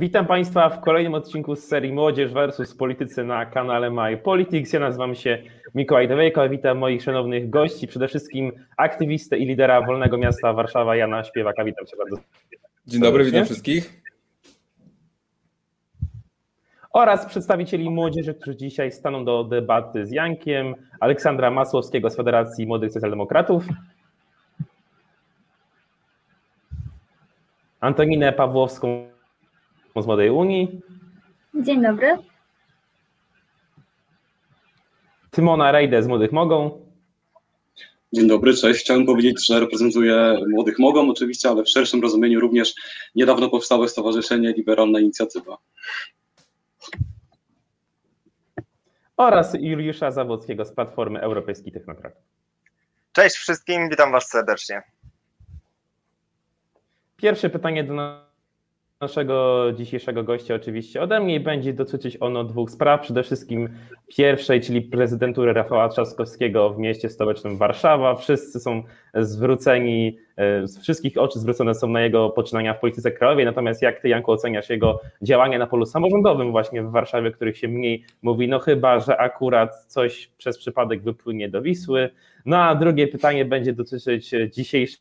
Witam Państwa w kolejnym odcinku z serii Młodzież versus Politycy na kanale My Politics. Ja nazywam się Mikołaj Dewejko, witam moich szanownych gości, przede wszystkim aktywistę i lidera Wolnego Miasta Warszawa Jana Śpiewaka. Witam Cię bardzo. Dzień dobry, witam wszystkich. Oraz przedstawicieli młodzieży, którzy dzisiaj staną do debaty z Jankiem, Aleksandra Masłowskiego z Federacji Młodych Socjaldemokratów, Antoninę Pawłowską z Młodej Unii. Dzień dobry. Tymona Rejdę z Młodych Mogą. Dzień dobry, cześć. Chciałem powiedzieć, że reprezentuję Młodych Mogą oczywiście, ale w szerszym rozumieniu również niedawno powstałe Stowarzyszenie Liberalna Inicjatywa. Oraz Juliusza Zawockiego z Platformy Europejskich Technokratów. Cześć wszystkim, witam Was serdecznie. Pierwsze pytanie do naszego dzisiejszego gościa oczywiście ode mnie będzie dotyczyć ono dwóch spraw. Przede wszystkim pierwszej, czyli prezydentury Rafała Trzaskowskiego w mieście stołecznym Warszawa. Wszyscy są zwróceni, e, z wszystkich oczy zwrócone są na jego poczynania w polityce krajowej. Natomiast jak ty, Janku, oceniasz jego działania na polu samorządowym właśnie w Warszawie, których się mniej mówi? No chyba, że akurat coś przez przypadek wypłynie do Wisły. No a drugie pytanie będzie dotyczyć dzisiejszej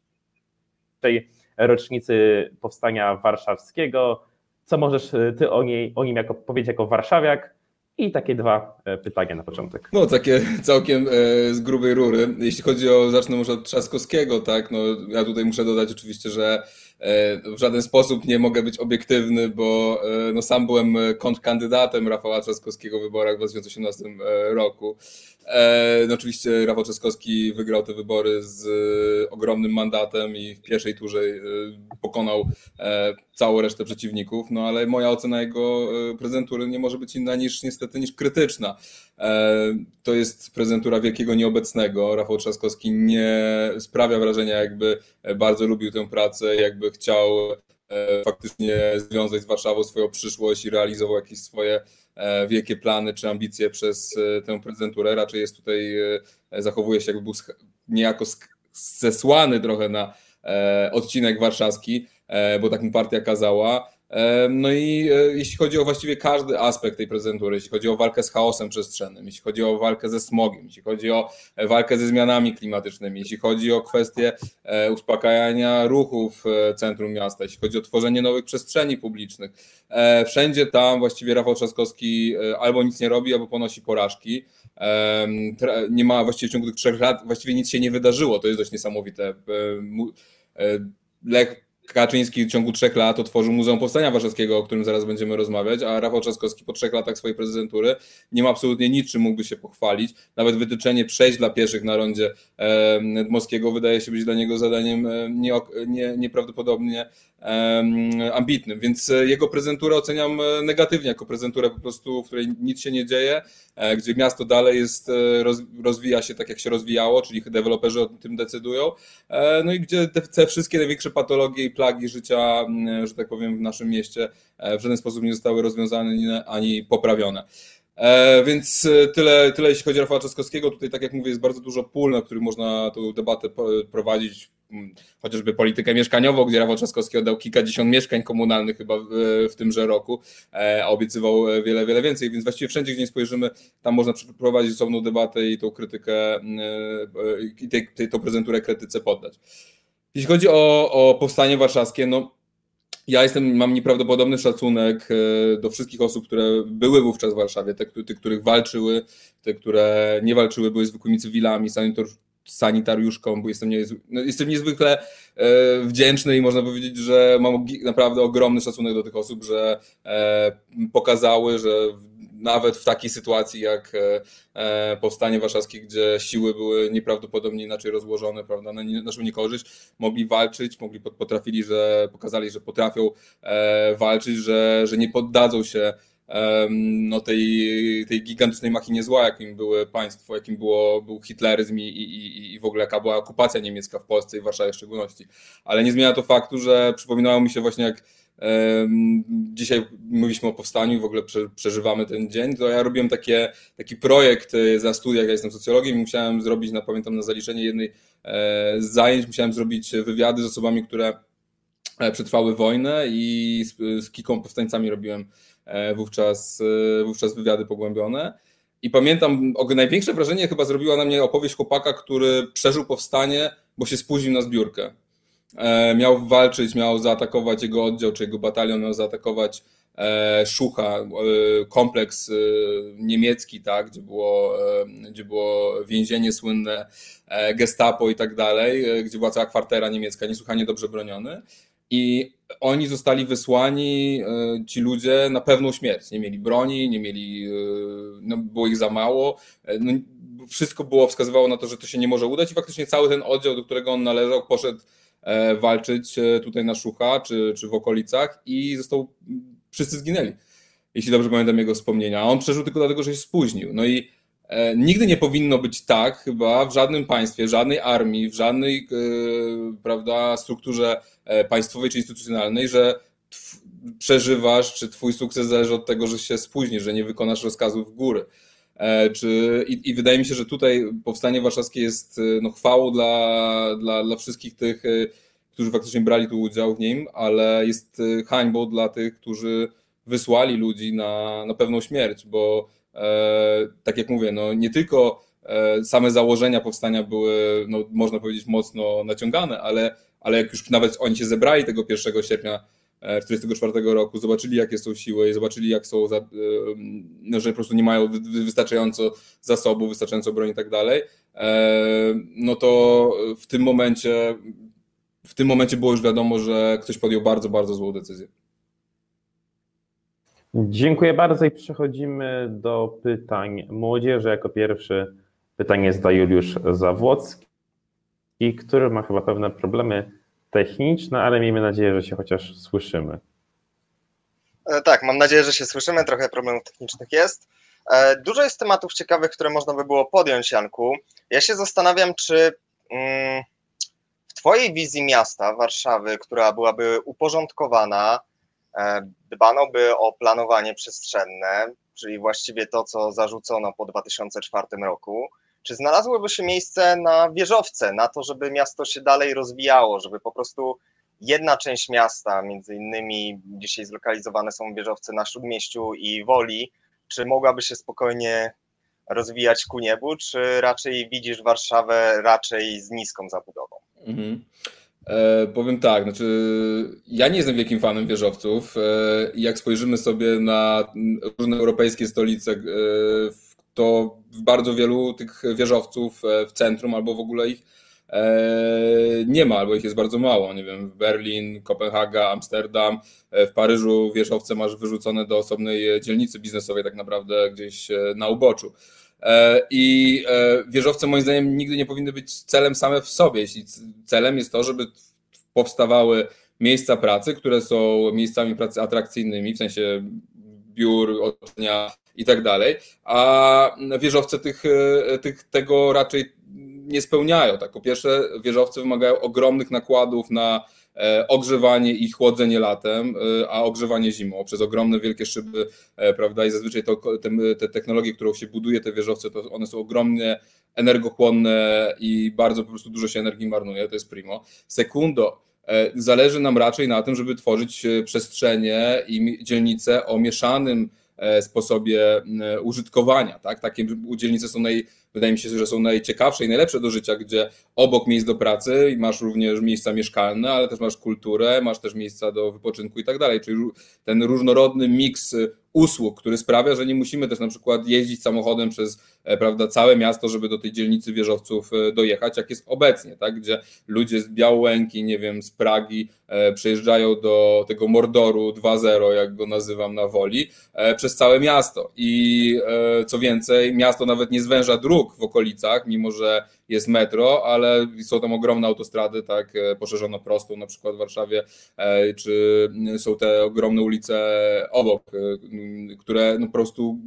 rocznicy powstania warszawskiego. Co możesz y, ty o, niej, o nim jako, powiedzieć jako warszawiak? I takie dwa e, pytania na początek. No, takie całkiem e, z grubej rury. Jeśli chodzi o, zacznę może od Trzaskowskiego, tak, no ja tutaj muszę dodać oczywiście, że e, w żaden sposób nie mogę być obiektywny, bo no, sam byłem kontrkandydatem Rafała Trzaskowskiego w wyborach w 2018 roku. No, oczywiście Rafał Trzaskowski wygrał te wybory z ogromnym mandatem i w pierwszej turze pokonał całą resztę przeciwników, no ale moja ocena jego e, prezentury nie może być inna niż niestety niż krytyczna. E, to jest prezentura wielkiego nieobecnego. Rafał Trzaskowski nie sprawia wrażenia, jakby bardzo lubił tę pracę, jakby chciał e, faktycznie związać z Warszawą swoją przyszłość i realizował jakieś swoje wielkie plany czy ambicje przez tę prezenturę. Raczej jest tutaj, zachowuje się jakby był niejako zesłany trochę na odcinek warszawski E, bo tak mi partia kazała. E, no i e, jeśli chodzi o właściwie każdy aspekt tej prezentury, jeśli chodzi o walkę z chaosem przestrzennym, jeśli chodzi o walkę ze smogiem, jeśli chodzi o walkę ze zmianami klimatycznymi, jeśli chodzi o kwestie uspokajania ruchu w centrum miasta, jeśli chodzi o tworzenie nowych przestrzeni publicznych, wszędzie tam właściwie Rafał Trzaskowski albo nic nie robi, albo ponosi porażki. Nie ma właściwie w ciągu tych trzech lat, właściwie nic się nie wydarzyło, to jest dość niesamowite. Lech Kaczyński w ciągu trzech lat otworzył Muzeum Powstania Warszawskiego, o którym zaraz będziemy rozmawiać, a Rafał Trzaskowski po trzech latach swojej prezydentury nie ma absolutnie nic, czym mógłby się pochwalić. Nawet wytyczenie przejść dla pieszych na rondzie e, wydaje się być dla niego zadaniem nie, nie, nieprawdopodobnie ambitnym, więc e, jego prezenturę oceniam e, negatywnie, jako prezenturę po prostu, w której nic się nie dzieje, e, gdzie miasto dalej jest, rozwija się tak, jak się rozwijało, czyli deweloperzy o tym decydują, no i gdzie te, te wszystkie największe patologie i plagi życia, że tak powiem, w naszym mieście w żaden sposób nie zostały rozwiązane ani poprawione. Więc tyle, tyle jeśli chodzi o Rafała Trzaskowskiego. Tutaj, tak jak mówię, jest bardzo dużo pól, na których można tę debatę prowadzić Mm, chociażby politykę mieszkaniową, gdzie Rafał Trzaskowski oddał kilkadziesiąt mieszkań komunalnych chyba w, w tymże roku, e, a obiecywał wiele, wiele więcej, więc właściwie wszędzie, gdzie nie spojrzymy, tam można przeprowadzić osobną debatę i tą krytykę, mm, e, i tą prezenturę krytyce poddać. Jeśli chodzi o, o powstanie warszawskie, no ja jestem, mam nieprawdopodobny szacunek e, do wszystkich osób, które były wówczas w Warszawie, te, te których walczyły, te, które nie walczyły, były zwykłymi cywilami, sanitariuszką, bo jestem, niezwy, no, jestem niezwykle e, wdzięczny i można powiedzieć, że mam naprawdę ogromny szacunek do tych osób, że e, pokazały, że nawet w takiej sytuacji jak e, powstanie warszawskie, gdzie siły były nieprawdopodobnie inaczej rozłożone, prawda, na naszą niekorzyść, mogli walczyć, mogli potrafili, że pokazali, że potrafią walczyć, że, że nie poddadzą się no, tej, tej gigantycznej machinie zła, jakim były państwo, jakim było, był hitleryzm i, i, i w ogóle jaka była okupacja niemiecka w Polsce i w Warszawie w szczególności. Ale nie zmienia to faktu, że przypominało mi się właśnie jak dzisiaj mówiliśmy o powstaniu i w ogóle prze, przeżywamy ten dzień, to ja robiłem takie, taki projekt e, za studia, ja jestem socjologiem i musiałem zrobić, na, pamiętam na zaliczenie jednej e, z zajęć, musiałem zrobić wywiady z osobami, które przetrwały wojnę i z, z Kiką powstańcami robiłem wówczas, wówczas wywiady pogłębione. I pamiętam, największe wrażenie chyba zrobiła na mnie opowieść chłopaka, który przeżył powstanie, bo się spóźnił na zbiórkę. Miał walczyć, miał zaatakować jego oddział, czy jego batalion miał zaatakować E, Szucha, e, kompleks e, niemiecki, tak, gdzie, było, gdzie było więzienie słynne, gestapo i tak dalej, gdzie była cała kwartera niemiecka, niesłychanie dobrze broniony. I oni zostali wysłani, ci ludzie, na pewną śmierć. Nie mieli broni, nie mieli, no, było ich za mało. No, wszystko było wskazywało na to, że to się nie może udać i faktycznie cały ten oddział, do którego on należał, poszedł walczyć tutaj na Szucha czy, czy w okolicach i został wszyscy zginęli, jeśli dobrze pamiętam jego wspomnienia. A on przeżył tylko dlatego, że się spóźnił. No i e, nigdy nie powinno być tak, chyba w żadnym państwie, w żadnej armii, w żadnej e, prawda, strukturze e, państwowej czy instytucjonalnej, że przeżywasz, czy twój sukces zależy od tego, że się spóźnisz, że nie wykonasz rozkazów góry. E, czy, i, i, wydaje mi się, że tutaj powstanie warszawskie jest e, no, chwałą dla, dla, dla wszystkich tych e, którzy faktycznie brali tu udział w nim, ale jest hańbą dla tych, którzy wysłali ludzi na, na pewną śmierć, bo e, tak jak mówię, no nie tylko e, same założenia powstania były, no, można powiedzieć, mocno naciągane, ale, ale jak już nawet oni się zebrali tego 1 sierpnia 1944 e, roku, zobaczyli jakie są siły i zobaczyli jak są, e, no, że po prostu nie mają wystarczająco zasobów, wystarczająco broni i tak dalej, e, no to w tym momencie w tym momencie było już wiadomo, że ktoś podjął bardzo, bardzo złą decyzję. Dziękuję bardzo i przechodzimy do pytań młodzieży. Jako pierwszy pytanie zda Juliusz Zawłocki, który ma chyba pewne problemy techniczne, ale miejmy nadzieję, że się chociaż słyszymy. E, tak, mam nadzieję, że się słyszymy. Trochę problemów technicznych jest. E, dużo jest tematów ciekawych, które można by było podjąć, Janku. Ja się zastanawiam, czy. Mm, Twojej wizji miasta, Warszawy, która byłaby uporządkowana, e, dbano by o planowanie przestrzenne, czyli właściwie to, co zarzucono po 2004 roku, czy znalazłoby się miejsce na wieżowce, na to, żeby miasto się dalej rozwijało, żeby po prostu jedna część miasta, między innymi dzisiaj zlokalizowane są wieżowce na Śródmieściu i Woli, czy mogłaby się spokojnie rozwijać ku niebu, czy raczej widzisz Warszawę raczej z niską zabudową? Mhm. E, powiem tak, znaczy ja nie jestem wielkim fanem wieżowców. E, jak spojrzymy sobie na różne europejskie stolice, e, to bardzo wielu tych wieżowców e, w centrum albo w ogóle ich e, nie ma, albo ich jest bardzo mało. Nie wiem, Berlin, Kopenhaga, Amsterdam, e, w Paryżu wieżowce masz wyrzucone do osobnej dzielnicy biznesowej, tak naprawdę gdzieś na uboczu. I wieżowce moim zdaniem nigdy nie powinny być celem same w sobie. Jeśli celem jest to, żeby powstawały miejsca pracy, które są miejscami pracy atrakcyjnymi, w sensie biur, otoczenia i tak dalej, a wieżowce tych, e, tych, tego raczej nie spełniają. Tak, po pierwsze, wieżowce wymagają ogromnych nakładów na E, ogrzewanie i chłodzenie latem, e, a ogrzewanie zimą przez ogromne wielkie szyby, prawda? I zazwyczaj to, te, te technologie, którą się buduje, te wieżowce, to one są ogromnie energochłonne i bardzo po prostu dużo się energii marnuje, to jest primo. Sekundo, zależy nam raczej na tym, żeby tworzyć przestrzenie i dzielnice o mieszanym sposobie użytkowania. Tak? Takie dzielnice są naj, wydaje mi się, że są najciekawsze i najlepsze do życia, gdzie obok miejsc do pracy masz również miejsca mieszkalne, ale też masz kulturę, masz też miejsca do wypoczynku i tak dalej. Czyli ten różnorodny miks usług, który sprawia, że nie musimy też na przykład jeździć samochodem przez e, prawda, całe miasto, żeby do tej dzielnicy wieżowców e, dojechać, jak jest obecnie, tak? gdzie ludzie z Białęki, nie wiem, z Pragi e, przejeżdżają do tego Mordoru 2.0, jak go nazywam na woli, przez całe miasto. I co więcej, miasto nawet nie zwęża dróg w okolicach, mimo że jest metro, ale są tam ogromne autostrady, tak, poszerzono prostą na przykład w Warszawie, czy są te ogromne ulice obok, które no po prostu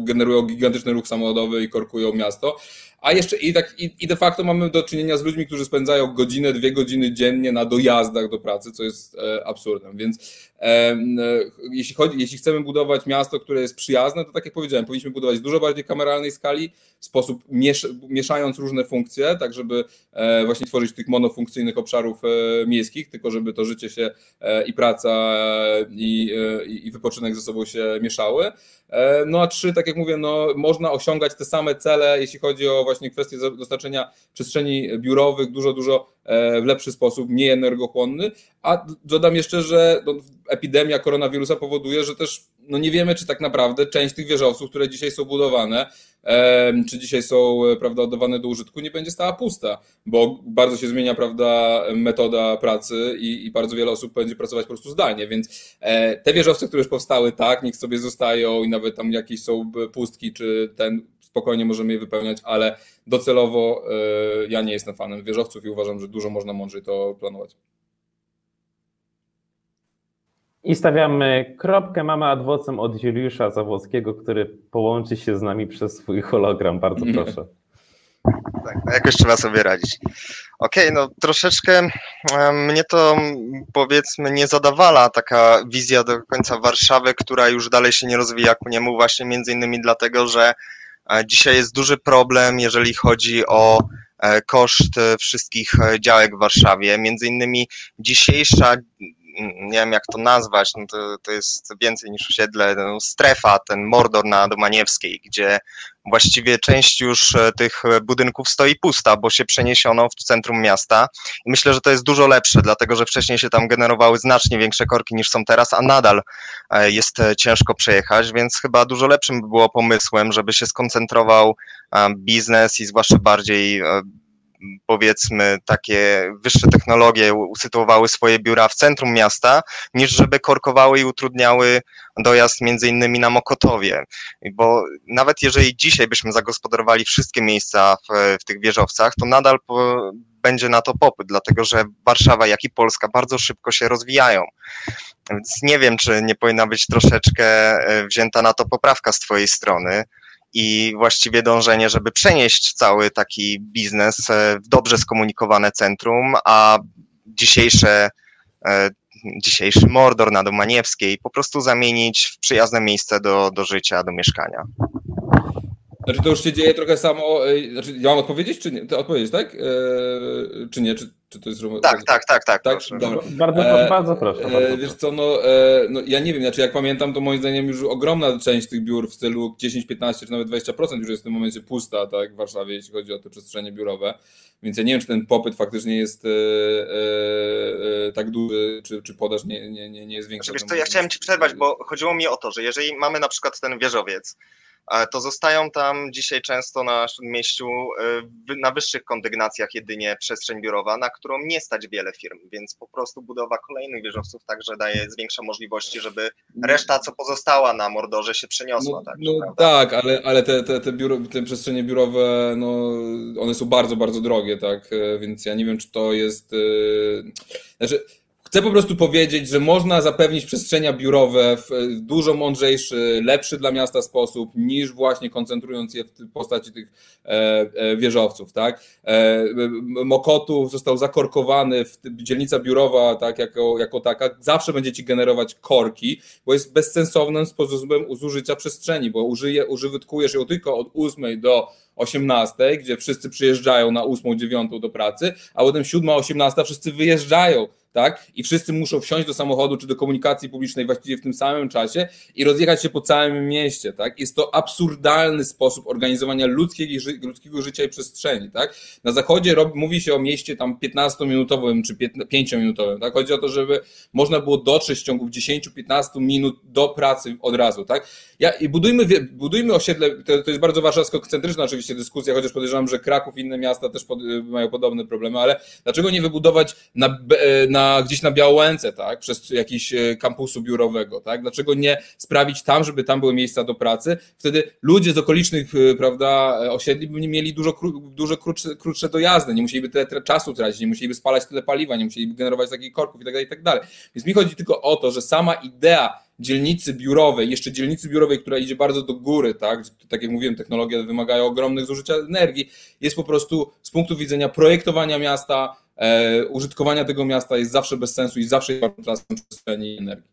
generują gigantyczny ruch samochodowy i korkują miasto. A jeszcze i, tak, i, i de facto mamy do czynienia z ludźmi, którzy spędzają godzinę, dwie godziny dziennie na dojazdach do pracy, co jest e, absurdem. Więc e, e, jeśli, chodzi, jeśli chcemy budować miasto, które jest przyjazne, to tak jak powiedziałem, powinniśmy budować dużo bardziej kameralnej skali, w sposób miesz, mieszając różne funkcje, tak żeby e, właśnie tworzyć tych monofunkcyjnych obszarów e, miejskich, tylko żeby to życie się e, i praca i, i wypoczynek ze sobą się mieszały. No a trzy, tak jak mówię, no, można osiągać te same cele, jeśli chodzi o właśnie kwestię dostarczenia przestrzeni biurowych dużo, dużo w lepszy sposób, mniej energochłonny, a dodam jeszcze, że no, epidemia koronawirusa powoduje, że też no nie wiemy, czy tak naprawdę część tych wieżowców, które dzisiaj są budowane, czy dzisiaj są e, prawda, oddawane do użytku, nie będzie stała pusta, bo bardzo się zmienia prawda, metoda pracy i, i bardzo wiele osób będzie pracować po prostu zdalnie, więc e, te wieżowce, które już powstały, tak, niech sobie zostają i nawet tam jakieś są pustki, czy ten spokojnie możemy je wypełniać, ale docelowo e, ja nie jestem fanem wieżowców i uważam, że dużo można mądrzej to planować. I stawiamy kropkę. Mamy adwocem od Juliusza Zawłockiego, który połączy się z nami przez swój hologram. Bardzo proszę. Tak, no jakoś trzeba sobie radzić. Okej, okay, no troszeczkę mnie to powiedzmy nie zadawala taka wizja do końca Warszawy, która już dalej się nie rozwija ku niemu właśnie między innymi dlatego, że dzisiaj jest duży problem, jeżeli chodzi o e, koszt e, wszystkich działek w Warszawie. Między innymi dzisiejsza nie wiem jak to nazwać, no to, to jest więcej niż osiedle, no, strefa, ten Mordor na Domaniewskiej, gdzie właściwie część już e, tych budynków stoi pusta, bo się przeniesiono w centrum miasta. I myślę, że to jest dużo lepsze, dlatego że wcześniej się tam generowały znacznie większe korki niż są teraz, a nadal e, jest e, ciężko przejechać, więc chyba dużo lepszym by było pomysłem, żeby się skoncentrował biznes i zwłaszcza bardziej powiedzmy takie wyższe technologie usytuowały swoje biura w centrum miasta, niż żeby korkowały i utrudniały dojazd między innymi na Mokotowie. Bo nawet jeżeli dzisiaj byśmy zagospodarowali wszystkie miejsca w, w tych wieżowcach, to nadal po, będzie na to popyt, dlatego że Warszawa, jak i Polska bardzo szybko się rozwijają. Więc nie wiem, czy nie powinna być troszeczkę e, wzięta na to poprawka z Twojej strony i właściwie dążenie, żeby przenieść cały taki biznes e, w dobrze skomunikowane centrum, a dzisiejsze, e, dzisiejszy Mordor na Domaniewskiej po prostu zamienić w przyjazne miejsce do, do życia, do mieszkania. Znaczy to już się dzieje trochę samo, e, znaczy ja mam odpowiedzieć, czy nie? Odpowiedzieć, tak? czy nie? Czy czy to jest Tak, tak, tak, tak. tak? Bardzo, e, bardzo proszę. Bardzo wiesz co, no, e, no, ja nie wiem, znaczy jak pamiętam, to moim zdaniem już ogromna część tych biur w stylu 10, 15 czy nawet 20% już jest w tym momencie pusta, tak, w Warszawie, jeśli chodzi o te przestrzenie biurowe. Więc ja nie wiem, czy ten popyt faktycznie jest e, e, e tak duży, czy, czy podaż nie, nie, nie, nie jest większa. Znaczy, wiesz co, ja chciałem ci przerwać, bo chodziło mi o to, że jeżeli mamy na przykład ten wieżowiec, to zostają tam dzisiaj często na mieściu y, na wyższych kondygnacjach jedynie przestrzeń biurowa, na którą nie stać wiele firm, więc po prostu budowa kolejnych wieżowców także daje zwiększa możliwości, żeby reszta, co pozostała na Mordorze się przeniosła. No, tak, no tak ale, ale te, te, te, biuro, te przestrzenie biurowe, no, one są bardzo, bardzo drogie, tak, więc ja nie wiem, czy to jest... Yy... Znaczy, Chcę po prostu powiedzieć, że można zapewnić przestrzenia biurowe w dużo mądrzejszy, lepszy dla miasta sposób, niż właśnie koncentrując je w postaci tych e, e, wieżowców. Tak? E, Mokotów został zakorkowany, w dzielnica biurowa tak, jako, jako taka, zawsze będzie ci generować korki, bo jest bezsensownym sposobem zużycia przestrzeni, bo użyje, użytkujesz ją tylko od 8 do 18, gdzie wszyscy przyjeżdżają na 8, 9 do pracy, a potem 7, 18 wszyscy wyjeżdżają tak? I wszyscy muszą wsiąść do samochodu czy do komunikacji publicznej właściwie w tym samym czasie i rozjechać się po całym mieście, tak? Jest to absurdalny sposób organizowania ludzkiego, życia i przestrzeni, tak? Na zachodzie mówi się o mieście tam 15-minutowym czy 5-minutowym, tak? Chodzi o to, żeby można było dotrzeć w ciągu 10-15 minut do pracy od razu, tak? Ja, I budujmy, budujmy osiedle, to, to jest bardzo warszawsko-centryczna oczywiście dyskusja, chociaż podejrzewam, że Kraków i inne miasta też pod, mają podobne problemy, ale dlaczego nie wybudować na, na na, gdzieś na Białęce, tak, przez jakiś e, kampusu biurowego, tak, dlaczego nie sprawić tam, żeby tam były miejsca do pracy, wtedy ludzie z okolicznych, e, prawda, osiedli by mieli dużo, dużo krótsze, krótsze dojazdy, nie musieliby tyle, tyle czasu tracić, nie musieliby spalać tyle paliwa, nie musieliby generować takich korków i tak dalej, i tak. Więc mi chodzi tylko o to, że sama idea dzielnicy biurowej, jeszcze dzielnicy biurowej, która idzie bardzo do góry, tak, tak jak mówiłem, technologie wymagają ogromnych zużycia energii, jest po prostu z punktu widzenia projektowania miasta, e, użytkowania tego miasta jest zawsze bez sensu i zawsze jest przestrzeni energii.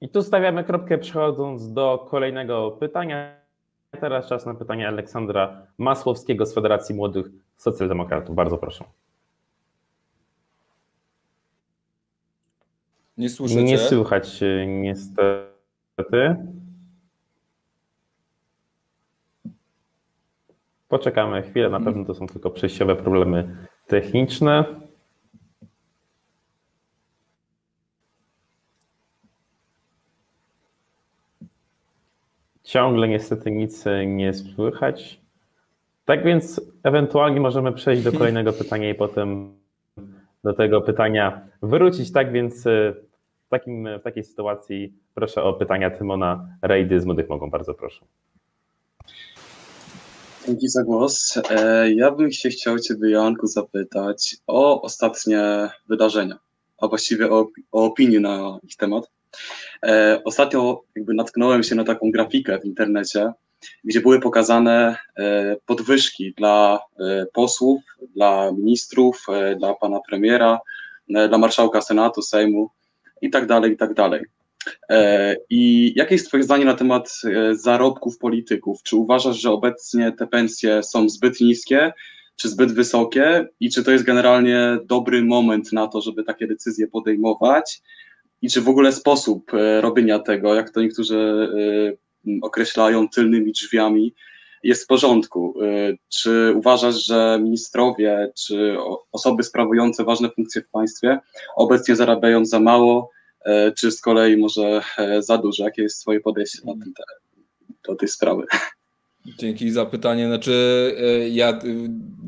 I tu stawiamy kropkę przechodząc do kolejnego pytania. Teraz czas na pytanie Aleksandra Masłowskiego z Federacji Młodych Socjaldemokratów. Bardzo proszę. Nie słyszycie? Nie słychać niestety. Poczekamy chwilę, na pewno to są tylko przejściowe problemy techniczne. Ciągle niestety nic nie słychać. Tak więc ewentualnie możemy przejść do kolejnego pytania i potem do tego pytania wrócić. Tak więc y, w, takim, w takiej sytuacji proszę o pytania Tymona Rejdy z Młodych Mogą. Bardzo proszę. Dzięki za głos. E, ja bym się chciał Ciebie, Joanku, zapytać o ostatnie wydarzenia, a właściwie o, o opinię na ich temat. E, ostatnio jakby natknąłem się na taką grafikę w internecie, gdzie były pokazane e, podwyżki dla posłów, dla ministrów, dla pana premiera, dla marszałka Senatu, Sejmu i tak dalej, i tak dalej. I jakie jest Twoje zdanie na temat zarobków polityków? Czy uważasz, że obecnie te pensje są zbyt niskie, czy zbyt wysokie i czy to jest generalnie dobry moment na to, żeby takie decyzje podejmować? i czy w ogóle sposób e, robienia tego, jak to niektórzy e, określają tylnymi drzwiami, jest w porządku. E, czy uważasz, że ministrowie, czy osoby sprawujące ważne funkcje w państwie obecnie zarabiają za mało, czy z kolei może za dużo? Jakie jest Twoje podejście na ten, do tej sprawy? Dzięki za pytanie. Znaczy, e, ja e,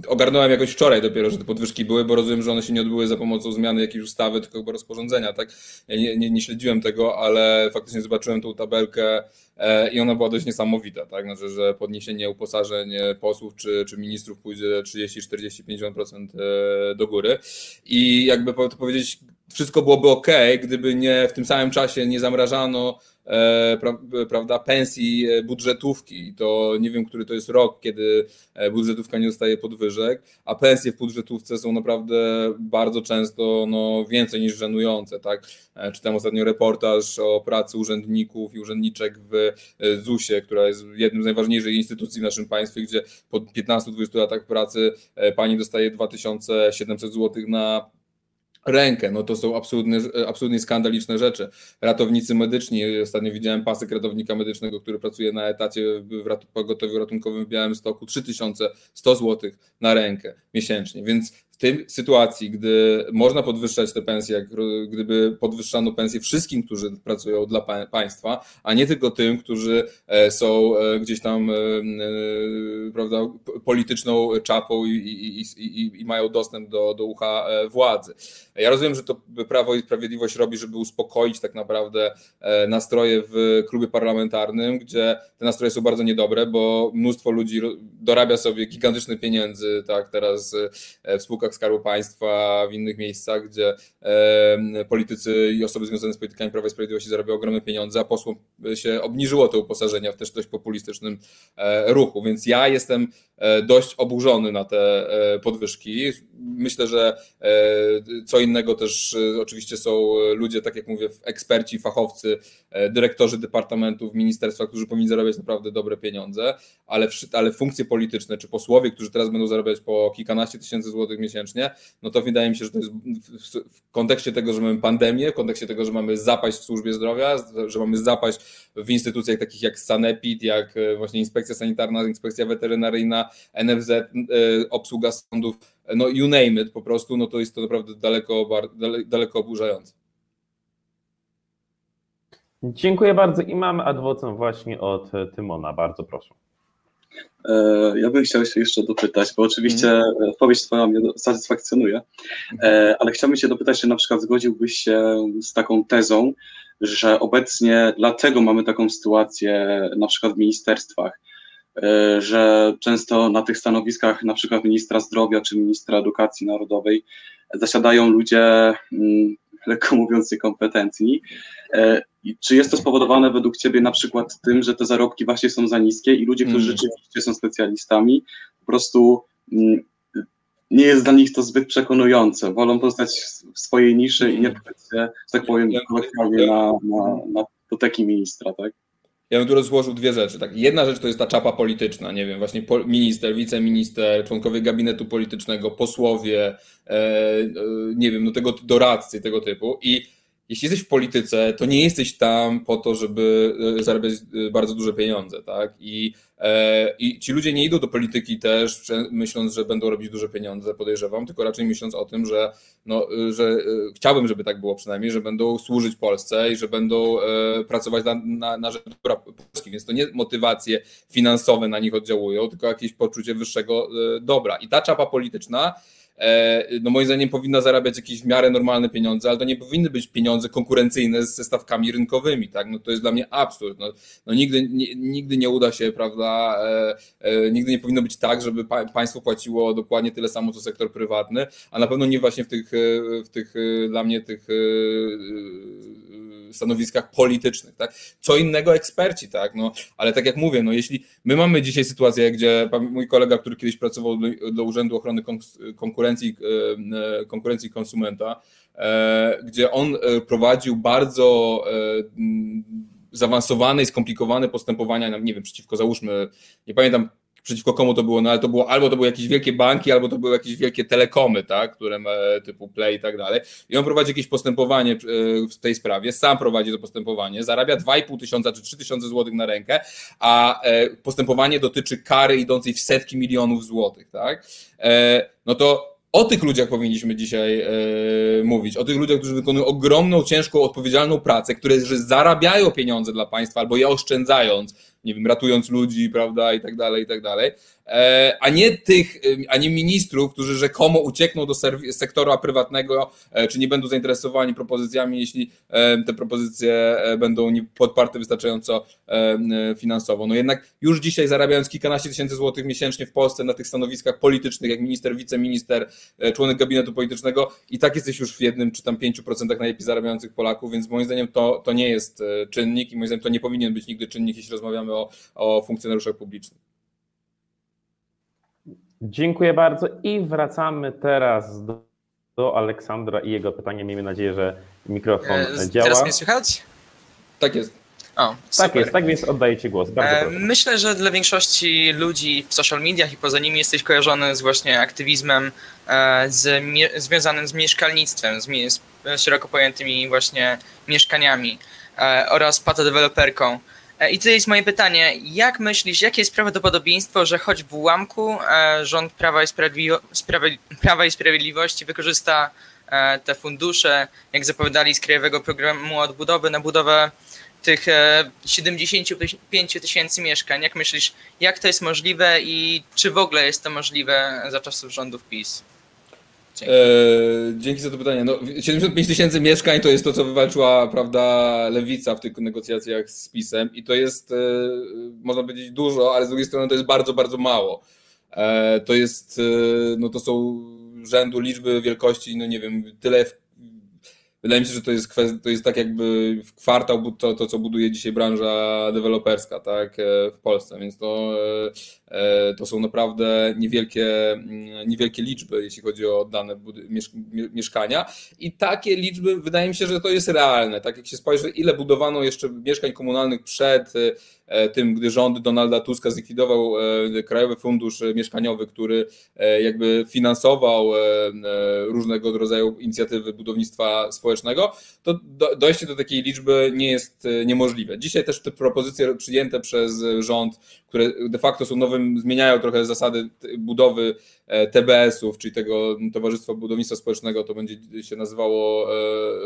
ogarnąłem jakoś wczoraj dopiero, że te podwyżki były, bo rozumiem, że one się nie odbyły za pomocą zmiany jakiejś ustawy, tylko chyba rozporządzenia, tak? Ja nie, nie, nie śledziłem tego, ale faktycznie zobaczyłem tą tabelkę e, i ona była dość niesamowita, tak? Znaczy, że podniesienie uposażeń posłów czy, czy ministrów pójdzie 30, 40, 50% do góry. I jakby to powiedzieć, wszystko byłoby ok, gdyby nie w tym samym czasie nie zamrażano E, prawda, pensji e, budżetówki. To nie wiem, który to jest rok, kiedy e, budżetówka nie dostaje podwyżek, a pensje w budżetówce są naprawdę bardzo często no, więcej niż żenujące. Tak? Czytam ostatnio reportaż o pracy urzędników i urzędniczek w ZUS-ie, która jest jednym z najważniejszych instytucji w naszym państwie, gdzie po 15-20 latach pracy pani dostaje 2700 zł na rękę. No to są absolutnie, absolutnie skandaliczne rzeczy. Ratownicy medyczni, ostatnio widziałem pasek ratownika medycznego, który pracuje na etacie w pogotowiu ratunkowym w Białymstoku, 3100 zł na rękę miesięcznie, więc tej sytuacji, gdy można podwyższać te pensje, jak gdyby podwyższano pensje wszystkim, którzy pracują dla państwa, a nie tylko tym, którzy e, są e, gdzieś tam e, prawda, polityczną czapą i, i, i, i mają dostęp do, do ucha władzy. Ja rozumiem, że to Prawo i Sprawiedliwość robi, żeby uspokoić tak naprawdę nastroje w klubie parlamentarnym, gdzie te nastroje są bardzo niedobre, bo mnóstwo ludzi dorabia sobie gigantyczne pieniędzy, tak, teraz w spółkach spółkach Skarbu Państwa, w innych miejscach, gdzie politycy i osoby związane z politykami Prawa i Sprawiedliwości zarabiają ogromne pieniądze, a posłom się obniżyło to uposażenia w też dość populistycznym e, ruchu. Więc ja jestem e, dość oburzony na te e, podwyżki. Myślę, że co innego też oczywiście są ludzie, tak jak mówię, eksperci, fachowcy, dyrektorzy departamentów, ministerstwa, którzy powinni zarabiać naprawdę dobre pieniądze, ale, ale funkcje polityczne, czy posłowie, którzy teraz będą zarabiać po kilkanaście tysięcy złotych miesięcznie, no to wydaje mi się, że to jest w kontekście tego, że mamy pandemię, w kontekście tego, że mamy zapaść w służbie zdrowia, że mamy zapaść w instytucjach takich jak Sanepid, jak e, właśnie Inspekcja Sanitarna, Inspekcja Weterynaryjna, NFZ, e, obsługa sądów, no you name it po prostu, no to jest to naprawdę daleko, daleko oburzające. Dziękuję bardzo i mamy adwocem właśnie od Tymona. Bardzo proszę. E, ja bym chciał się jeszcze dopytać, bo oczywiście mm. odpowiedź Twoja mnie satysfakcjonuje, e, ale chciałbym się dopytać, czy na przykład zgodziłbyś się z taką tezą, że obecnie dlatego mamy taką sytuację na przykład w ministerstwach, że często na tych stanowiskach na przykład ministra zdrowia czy ministra edukacji narodowej zasiadają ludzie mm, lekko mówiąc, niekompetencji. Czy jest to spowodowane według Ciebie na przykład tym, że te zarobki właśnie są za niskie i ludzie, którzy mm. rzeczywiście są specjalistami, po prostu mm, nie jest dla nich to zbyt przekonujące. Wolą pozostać w swojej niszy i nie pytać się, że tak powiem, kolokwialnie na, na, na doteki ministra, tak? Ja bym tu rozłożył dwie rzeczy. Tak. Jedna rzecz to jest ta czapa polityczna, nie wiem, właśnie minister, wiceminister, członkowie gabinetu politycznego, posłowie, e, e, nie wiem, no tego doradcy tego typu. I jeśli jesteś w polityce, to nie jesteś tam po to, żeby e, zarabiać bardzo duże pieniądze, tak? I, I ci ludzie nie idą do polityki też myśląc, że będą robić duże pieniądze, podejrzewam, tylko raczej myśląc o tym, że, no, że chciałbym, żeby tak było przynajmniej, że będą służyć Polsce i że będą pracować na, na, na rzecz Polski, więc to nie motywacje finansowe na nich oddziałują, tylko jakieś poczucie wyższego dobra. I ta czapa polityczna E, no moim zdaniem powinna zarabiać jakieś w miarę normalne pieniądze, ale to nie powinny być pieniądze konkurencyjne ze stawkami rynkowymi, tak? No to jest dla mnie absurd. No, no nigdy, nie, nigdy nie uda się, prawda, e, e, nigdy nie powinno być tak, żeby pa, państwo płaciło dokładnie tyle samo, co sektor prywatny, a na pewno nie właśnie w tych, w tych dla mnie tych stanowiskach politycznych, tak? Co innego eksperci, tak? No, ale tak jak mówię, no jeśli my mamy dzisiaj sytuację, gdzie mój kolega, który kiedyś pracował do Urzędu Ochrony Konkurencji, e, konkurencji Konsumenta, e, gdzie on e, prowadził bardzo zaawansowane i skomplikowane postępowania, nie wiem, przeciwko załóżmy, nie pamiętam przeciwko komu to było, no ale to było albo to były jakieś wielkie banki, albo to były jakieś wielkie telekomy, tak, które typu Play i tak dalej. I on prowadzi jakieś postępowanie e, w tej sprawie, sam prowadzi to postępowanie, zarabia 2,5 tysiąca czy 3 tysiące złotych na rękę, a e, postępowanie dotyczy kary idącej w setki milionów złotych, tak? E, no to o tych ludziach powinniśmy dzisiaj e, mówić, o tych ludziach, którzy wykonują ogromną, ciężką, odpowiedzialną pracę, które zarabiają pieniądze dla państwa albo je oszczędzając, nie wiem, ratując ludzi, prawda, i tak dalej, i tak dalej. E, a nie tych, a nie ministrów, którzy rzekomo uciekną do sektora prywatnego, e, czy nie będą zainteresowani propozycjami, jeśli e, te propozycje będą podparte wystarczająco finansowo. No jednak już dzisiaj zarabiając kilkanaście tysięcy złotych miesięcznie w Polsce na tych stanowiskach politycznych, jak minister, wiceminister, członek gabinetu politycznego, i tak jesteś już w jednym czy tam pięciu procentach najlepiej zarabiających Polaków, więc moim zdaniem to, to nie jest czynnik i moim zdaniem to nie powinien być nigdy czynnik, jeśli rozmawiamy o, o funkcjonariuszach publicznych. Dziękuję bardzo i wracamy teraz do, do Aleksandra i jego pytania. Miejmy nadzieję, że mikrofon e, działa. Teraz mnie słychać? Tak jest. O, tak jest, tak więc oddaję Ci głos. Bardzo e, Myślę, że dla większości ludzi w social mediach i poza nimi jesteś kojarzony z właśnie aktywizmem e, z, związanym z mieszkalnictwem, z, z szeroko pojętymi właśnie mieszkaniami e, oraz patodeweloperką. E, I tutaj jest moje pytanie. Jak myślisz, jakie jest prawdopodobieństwo, że choć w ułamku e, rząd Prawa i, Prawa i Sprawiedliwości wykorzysta e, te fundusze, jak zapowiadali z Krajowego Programu Odbudowy, na budowę tych 75 tysięcy mieszkań. Jak myślisz, jak to jest możliwe i czy w ogóle jest to możliwe za czasów rządów PiS? Dzięki. E, dzięki za to pytanie. No, 75 tysięcy mieszkań to jest to, co wywalczyła prawda, lewica w tych negocjacjach z PiSem i to jest, e, można powiedzieć, dużo, ale z drugiej strony to jest bardzo, bardzo mało. E, to jest, e, no to są rzędu liczby wielkości, no nie wiem, tyle wydaje mi się, że to jest, kwestia, to jest tak jakby w kwartał to, to, co buduje dzisiaj branża deweloperska tak, e, w Polsce, więc to, to są naprawdę niewielkie, mm, niewielkie liczby, jeśli chodzi o dane mieszkania i takie liczby, wydaje mi się, że to jest realne, tak jak się spojrzy, ile budowano jeszcze mieszkań komunalnych przed tym, gdy rząd Donalda Tuska zlikwidował Krajowy Fundusz Mieszkaniowy, który jakby finansował różnego rodzaju inicjatywy budownictwa społecznego, to dojście do takiej liczby nie jest e, niemożliwe. Dzisiaj też te propozycje przyjęte przez rząd, które de facto są nowym, zmieniają trochę zasady budowy e, TBS-ów, czyli tego Towarzystwa Budownictwa Społecznego, to będzie się nazywało,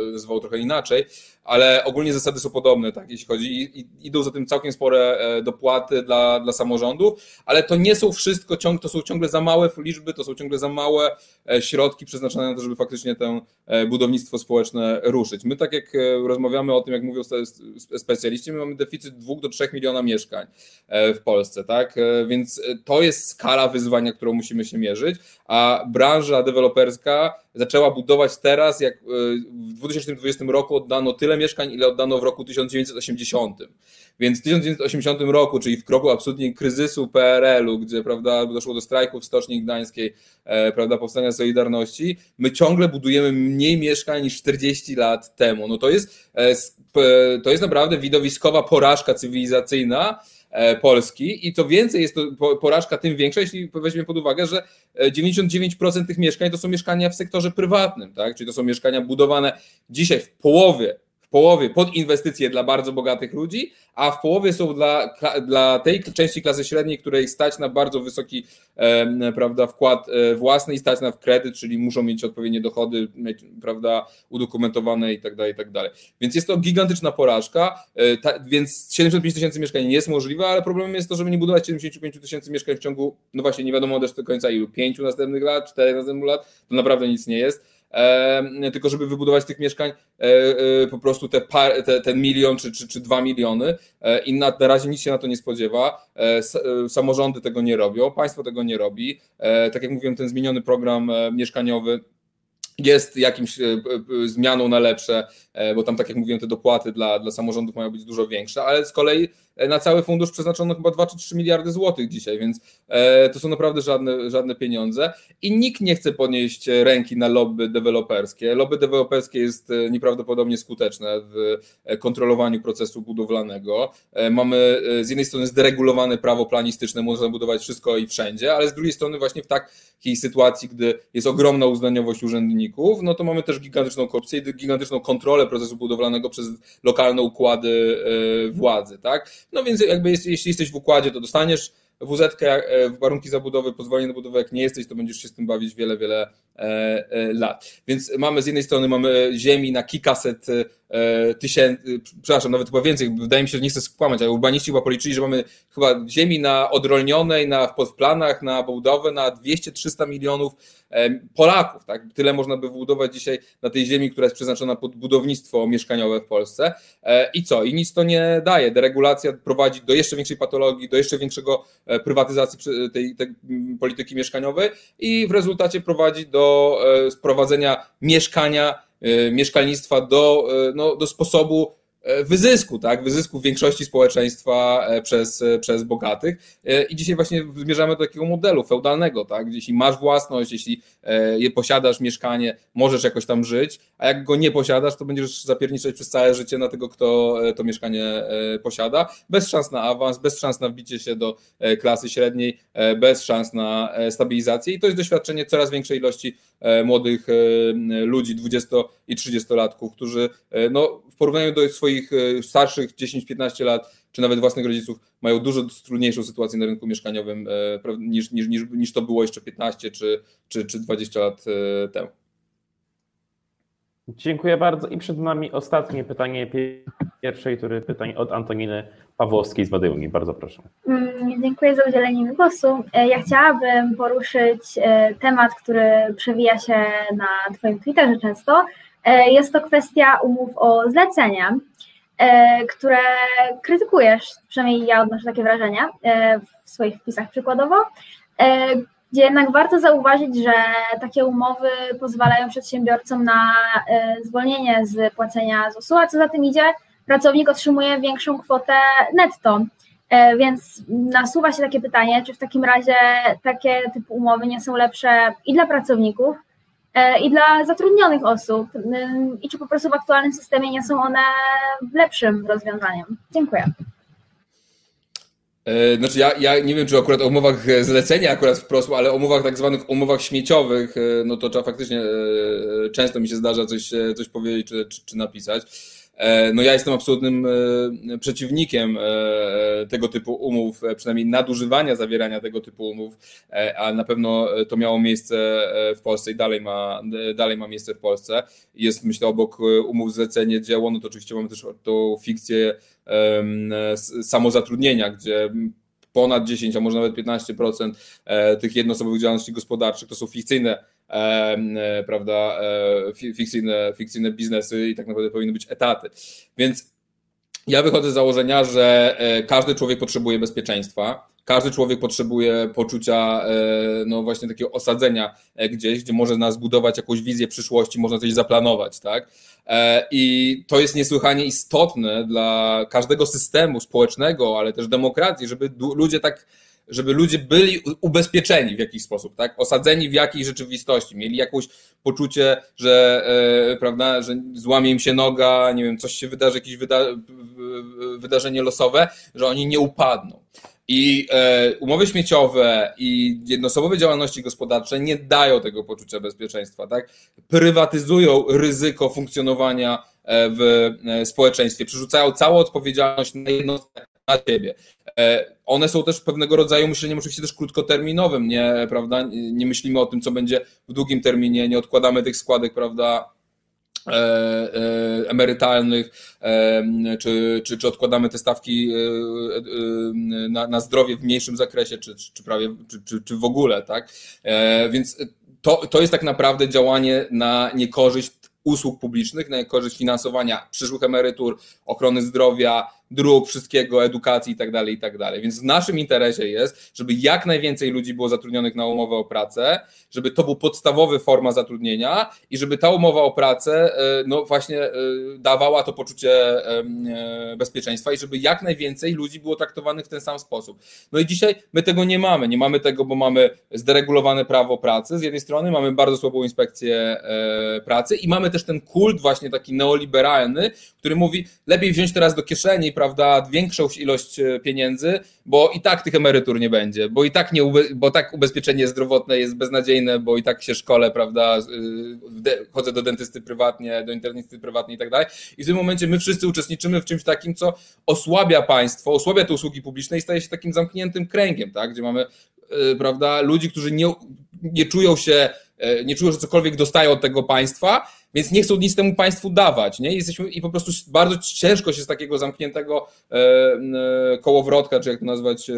e, nazywało trochę inaczej, ale ogólnie zasady są podobne, tak, jeśli chodzi, i, i idą za tym całkiem spore dopłaty dla, dla samorządów, ale to nie są wszystko, ciąg, to są ciągle za małe liczby, to są ciągle za małe środki przeznaczone na to, żeby faktycznie to budownictwo społeczne ruszyć. My tak jak e, rozmawiamy o tym, jak mówią specjaliści, my mamy deficyt 2 do 3 miliona mieszkań e, w Polsce, tak? E, więc to jest skala wyzwania, którą musimy się mierzyć, a branża deweloperska zaczęła budować teraz, jak w 2020 roku oddano tyle mieszkań, ile oddano w roku 1980. Więc w 1980 roku, czyli w kroku absolutnie kryzysu PRL-u, gdzie prawda, doszło do strajków w Stoczni Gdańskiej, e, prawda, powstania Solidarności, my ciągle budujemy mniej mieszkań niż 40 lat temu. No to jest, e, to jest naprawdę widowiskowa porażka cywilizacyjna, e, Polski i co więcej, jest to porażka tym większa, jeśli weźmiemy pod uwagę, że 99% tych mieszkań to są mieszkania w sektorze prywatnym, tak? czyli to są mieszkania budowane dzisiaj w połowie połowie pod inwestycje dla bardzo bogatych ludzi, a w połowie są dla, dla tej części klasy średniej, której stać na bardzo wysoki prawda, wkład e, własny i stać na kredyt, czyli muszą mieć odpowiednie dochody, prawda, udokumentowane i tak dalej, i tak dalej. Więc jest to gigantyczna porażka, e, ta, więc 75 tysięcy mieszkań jest możliwe, ale problemem jest to, żeby nie budować 75 tysięcy mieszkań w ciągu, no właśnie, nie wiadomo też do końca ilu, pięciu następnych lat, czterech następnych lat, to naprawdę nic nie jest tylko żeby wybudować tych mieszkań e, e, po prostu te, par, te ten milion czy, czy, czy dwa miliony e, i na, na razie nic się na to nie spodziewa. Samorządy tego nie robią, państwo tego nie robi. Tak jak mówiłem, ten zmieniony program mieszkaniowy jest jakimś zmianą na lepsze, bo tam, tak jak mówiłem, te dopłaty dla, dla samorządów mają być dużo większe, ale z kolei E, na cały fundusz przeznaczono chyba 2 czy 3 miliardy złotych dzisiaj, więc e, to są naprawdę żadne, żadne pieniądze i nikt nie chce podnieść ręki na lobby deweloperskie. Lobby deweloperskie jest e, nieprawdopodobnie skuteczne w kontrolowaniu procesu budowlanego. Mamy z jednej strony zderegulowane prawo planistyczne, można budować wszystko i wszędzie, ale z drugiej strony właśnie w takiej sytuacji, gdy jest ogromna uznaniowość urzędników, no to mamy też gigantyczną korupcję i gigantyczną kontrolę procesu budowlanego przez lokalne układy władzy, tak? No więc jakby jeśli jesteś w układzie, to dostaniesz WZ, e, warunki zabudowy, pozwolenie na budowę, jak nie jesteś, to będziesz się z tym bawić wiele, wiele lat. Więc mamy z jednej strony mamy ziemi na kilkaset tysięcy, przepraszam, nawet chyba więcej, wydaje mi się, że nie chcę skłamać, ale urbaniści chyba policzyli, że mamy chyba ziemi na odrolnionej, na, w planach na budowę na 200-300 milionów Polaków, tak? Tyle można by wybudować dzisiaj na tej ziemi, która jest przeznaczona pod budownictwo mieszkaniowe w Polsce. I co? I nic to nie daje. Deregulacja prowadzi do jeszcze większej patologii, do jeszcze większego E, prywatyzacji tej, tej polityki mieszkaniowej i w rezultacie prowadzi do e, sprowadzenia mieszkania, e, mieszkalnictwa do, no, do sposobu E, wyzysku, tak? Wyzysku większości społeczeństwa e, przez, e, przez bogatych. I dzisiaj właśnie zmierzamy do takiego modelu feudalnego, tak? Jeśli masz własność, jeśli je posiadasz mieszkanie, możesz jakoś tam żyć, a jak go nie posiadasz, to będziesz zapierniczać przez całe życie na tego, kto to mieszkanie posiada, bez szans na awans, bez szans na wbicie się do klasy średniej, bez szans na stabilizację i to jest doświadczenie coraz większej ilości młodych ludzi, 20 i 30-latków, którzy no, w porównaniu do swoich e, starszych 10-15 lat, czy nawet własnych rodziców, mają dużo trudniejszą sytuację na rynku mieszkaniowym e, niż, niż, niż, niż to było jeszcze 15 czy, czy, czy 20 lat e, temu. Dziękuję bardzo. I przed nami ostatnie pytanie pierwszej tury pytań od Antoniny Pawłowskiej z Wadyłni. Bardzo proszę. Mm, dziękuję za udzielenie mi głosu. Ja chciałabym poruszyć temat, który przewija się na Twoim Twitterze często, jest to kwestia umów o zlecenie, które krytykujesz, przynajmniej ja odnoszę takie wrażenie e, w swoich wpisach przykładowo, gdzie jednak warto zauważyć, że takie umowy pozwalają przedsiębiorcom na zwolnienie z płacenia ZUS-u, a co za tym idzie, pracownik otrzymuje większą kwotę netto. Więc nasuwa się takie pytanie, czy w takim razie takie typu umowy nie są lepsze i dla pracowników, E, i dla zatrudnionych osób i czy po prostu w aktualnym systemie nie są one lepszym rozwiązaniem. Dziękuję. E, znaczy ja, ja nie wiem, czy akurat o umowach zlecenia akurat wprost, ale o umowach tak zwanych umowach śmieciowych, e, no to trzeba faktycznie często mi się zdarza coś, coś powiedzieć czy, czy, czy napisać. E, no ja jestem absolutnym e, przeciwnikiem e, tego typu umów, przynajmniej nadużywania zawierania tego typu umów, ale na pewno to miało miejsce w Polsce i dalej ma, dalej ma miejsce w Polsce. Jest myślę obok umów zlecenie dzieło, no to oczywiście mamy też tą fikcję samozatrudnienia, gdzie ponad 10, a może nawet 15% tych jednoosobowych działalności gospodarczych to są fikcyjne prawda, e, fikcyjne, fikcyjne biznesy i tak naprawdę powinny być etaty. Więc ja wychodzę z założenia, że e, każdy człowiek potrzebuje bezpieczeństwa, każdy człowiek potrzebuje poczucia, no właśnie takiego osadzenia gdzieś, gdzie może nas budować jakąś wizję przyszłości, można coś zaplanować, tak? I to jest niesłychanie istotne dla każdego systemu społecznego, ale też demokracji, żeby ludzie tak żeby ludzie byli ubezpieczeni w jakiś sposób, tak? Osadzeni w jakiejś rzeczywistości, mieli jakieś poczucie, że, e, prawda, że złamie im się noga, nie wiem, coś się wydarzy, jakieś wyda wydarzenie losowe, że oni nie upadną. I e, umowy śmieciowe i jednoosobowe działalności gospodarcze nie dają tego poczucia bezpieczeństwa, tak? Prywatyzują ryzyko funkcjonowania e, w społeczeństwie, przerzucają całą odpowiedzialność na jednostkę, na siebie. E, one są też pewnego rodzaju myśleniem oczywiście też krótkoterminowym, nie, prawda? Nie myślimy o tym, co będzie w długim terminie, nie odkładamy tych składek, prawda? E, e, emerytalnych, czy, czy, czy odkładamy te stawki na, na zdrowie w mniejszym zakresie, czy, czy prawie, czy, czy, czy w ogóle, tak? Więc to, to jest tak naprawdę działanie na niekorzyść usług publicznych, na korzyść finansowania przyszłych emerytur, ochrony zdrowia, dróg, wszystkiego, edukacji i tak dalej, i tak dalej. Więc w naszym interesie jest, żeby jak najwięcej ludzi było zatrudnionych na umowę o pracę, żeby to był podstawowy forma zatrudnienia i żeby ta umowa o pracę e, no właśnie e, dawała to poczucie e, bezpieczeństwa i żeby jak najwięcej ludzi było traktowanych w ten sam sposób. No i dzisiaj my tego nie mamy. Nie mamy tego, bo mamy zderegulowane prawo pracy z jednej strony, mamy bardzo słabą inspekcję pracy i mamy też ten kult właśnie taki neoliberalny, który mówi, lepiej wziąć teraz do kieszeni prawda, większą ilość e, pieniędzy, bo i tak tych emerytur nie będzie, bo i tak nie, bo tak ubezpieczenie zdrowotne jest beznadziejne, bo i tak się szkole, prawda, chodzę do dentysty prywatnie, do internisty prywatnie i tak dalej. I w tym momencie my wszyscy uczestniczymy w czymś takim, co osłabia państwo, osłabia te usługi publiczne i staje się takim zamkniętym kręgiem, tak, gdzie mamy, e, prawda, ludzi, którzy nie, nie czują się, e, nie czują, że cokolwiek dostają od tego państwa, więc nie chcą nic temu państwu dawać, nie? Jesteśmy i po prostu bardzo ciężko się z takiego zamkniętego e, e, kołowrotka, czy jak to nazwać, e,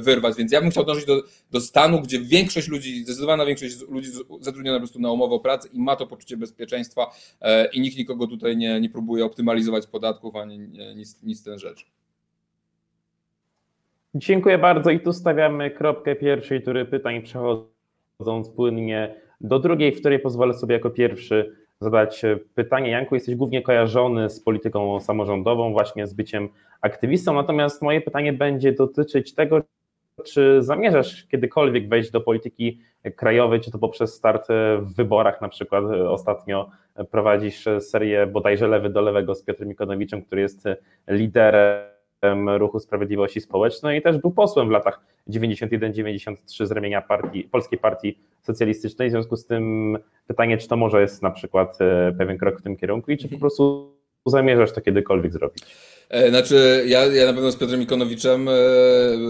wyrwać, więc ja bym chciał dążyć do, do stanu, gdzie większość ludzi, zdecydowana większość ludzi zatrudniona po prostu na umowę o pracę i ma to poczucie bezpieczeństwa i nikt nikogo tutaj nie, nie próbuje optymalizować podatków, ani nic, nic ten rzecz. Dziękuję bardzo i tu stawiamy kropkę pierwszej tury pytań, przechodząc płynnie do drugiej, w której pozwolę sobie jako pierwszy zadać pytanie. Janku, jesteś głównie kojarzony z polityką samorządową, właśnie z byciem aktywistą, natomiast moje pytanie będzie dotyczyć tego, czy zamierzasz kiedykolwiek wejść do polityki krajowej, czy to poprzez start w wyborach, na przykład ostatnio prowadzisz serię bodajże lewy do lewego z Piotrem Ikonowiczem, który jest liderem Ruchu Sprawiedliwości Społecznej i też był posłem w latach 91-93 z ramienia partii, Polskiej Partii Socjalistycznej. W związku z tym pytanie, czy to może jest na przykład e, pewien krok w tym kierunku i czy po mhm. prostu zamierzasz to kiedykolwiek zrobić? E, znaczy, ja, ja na pewno z Piotrem Ikonowiczem e,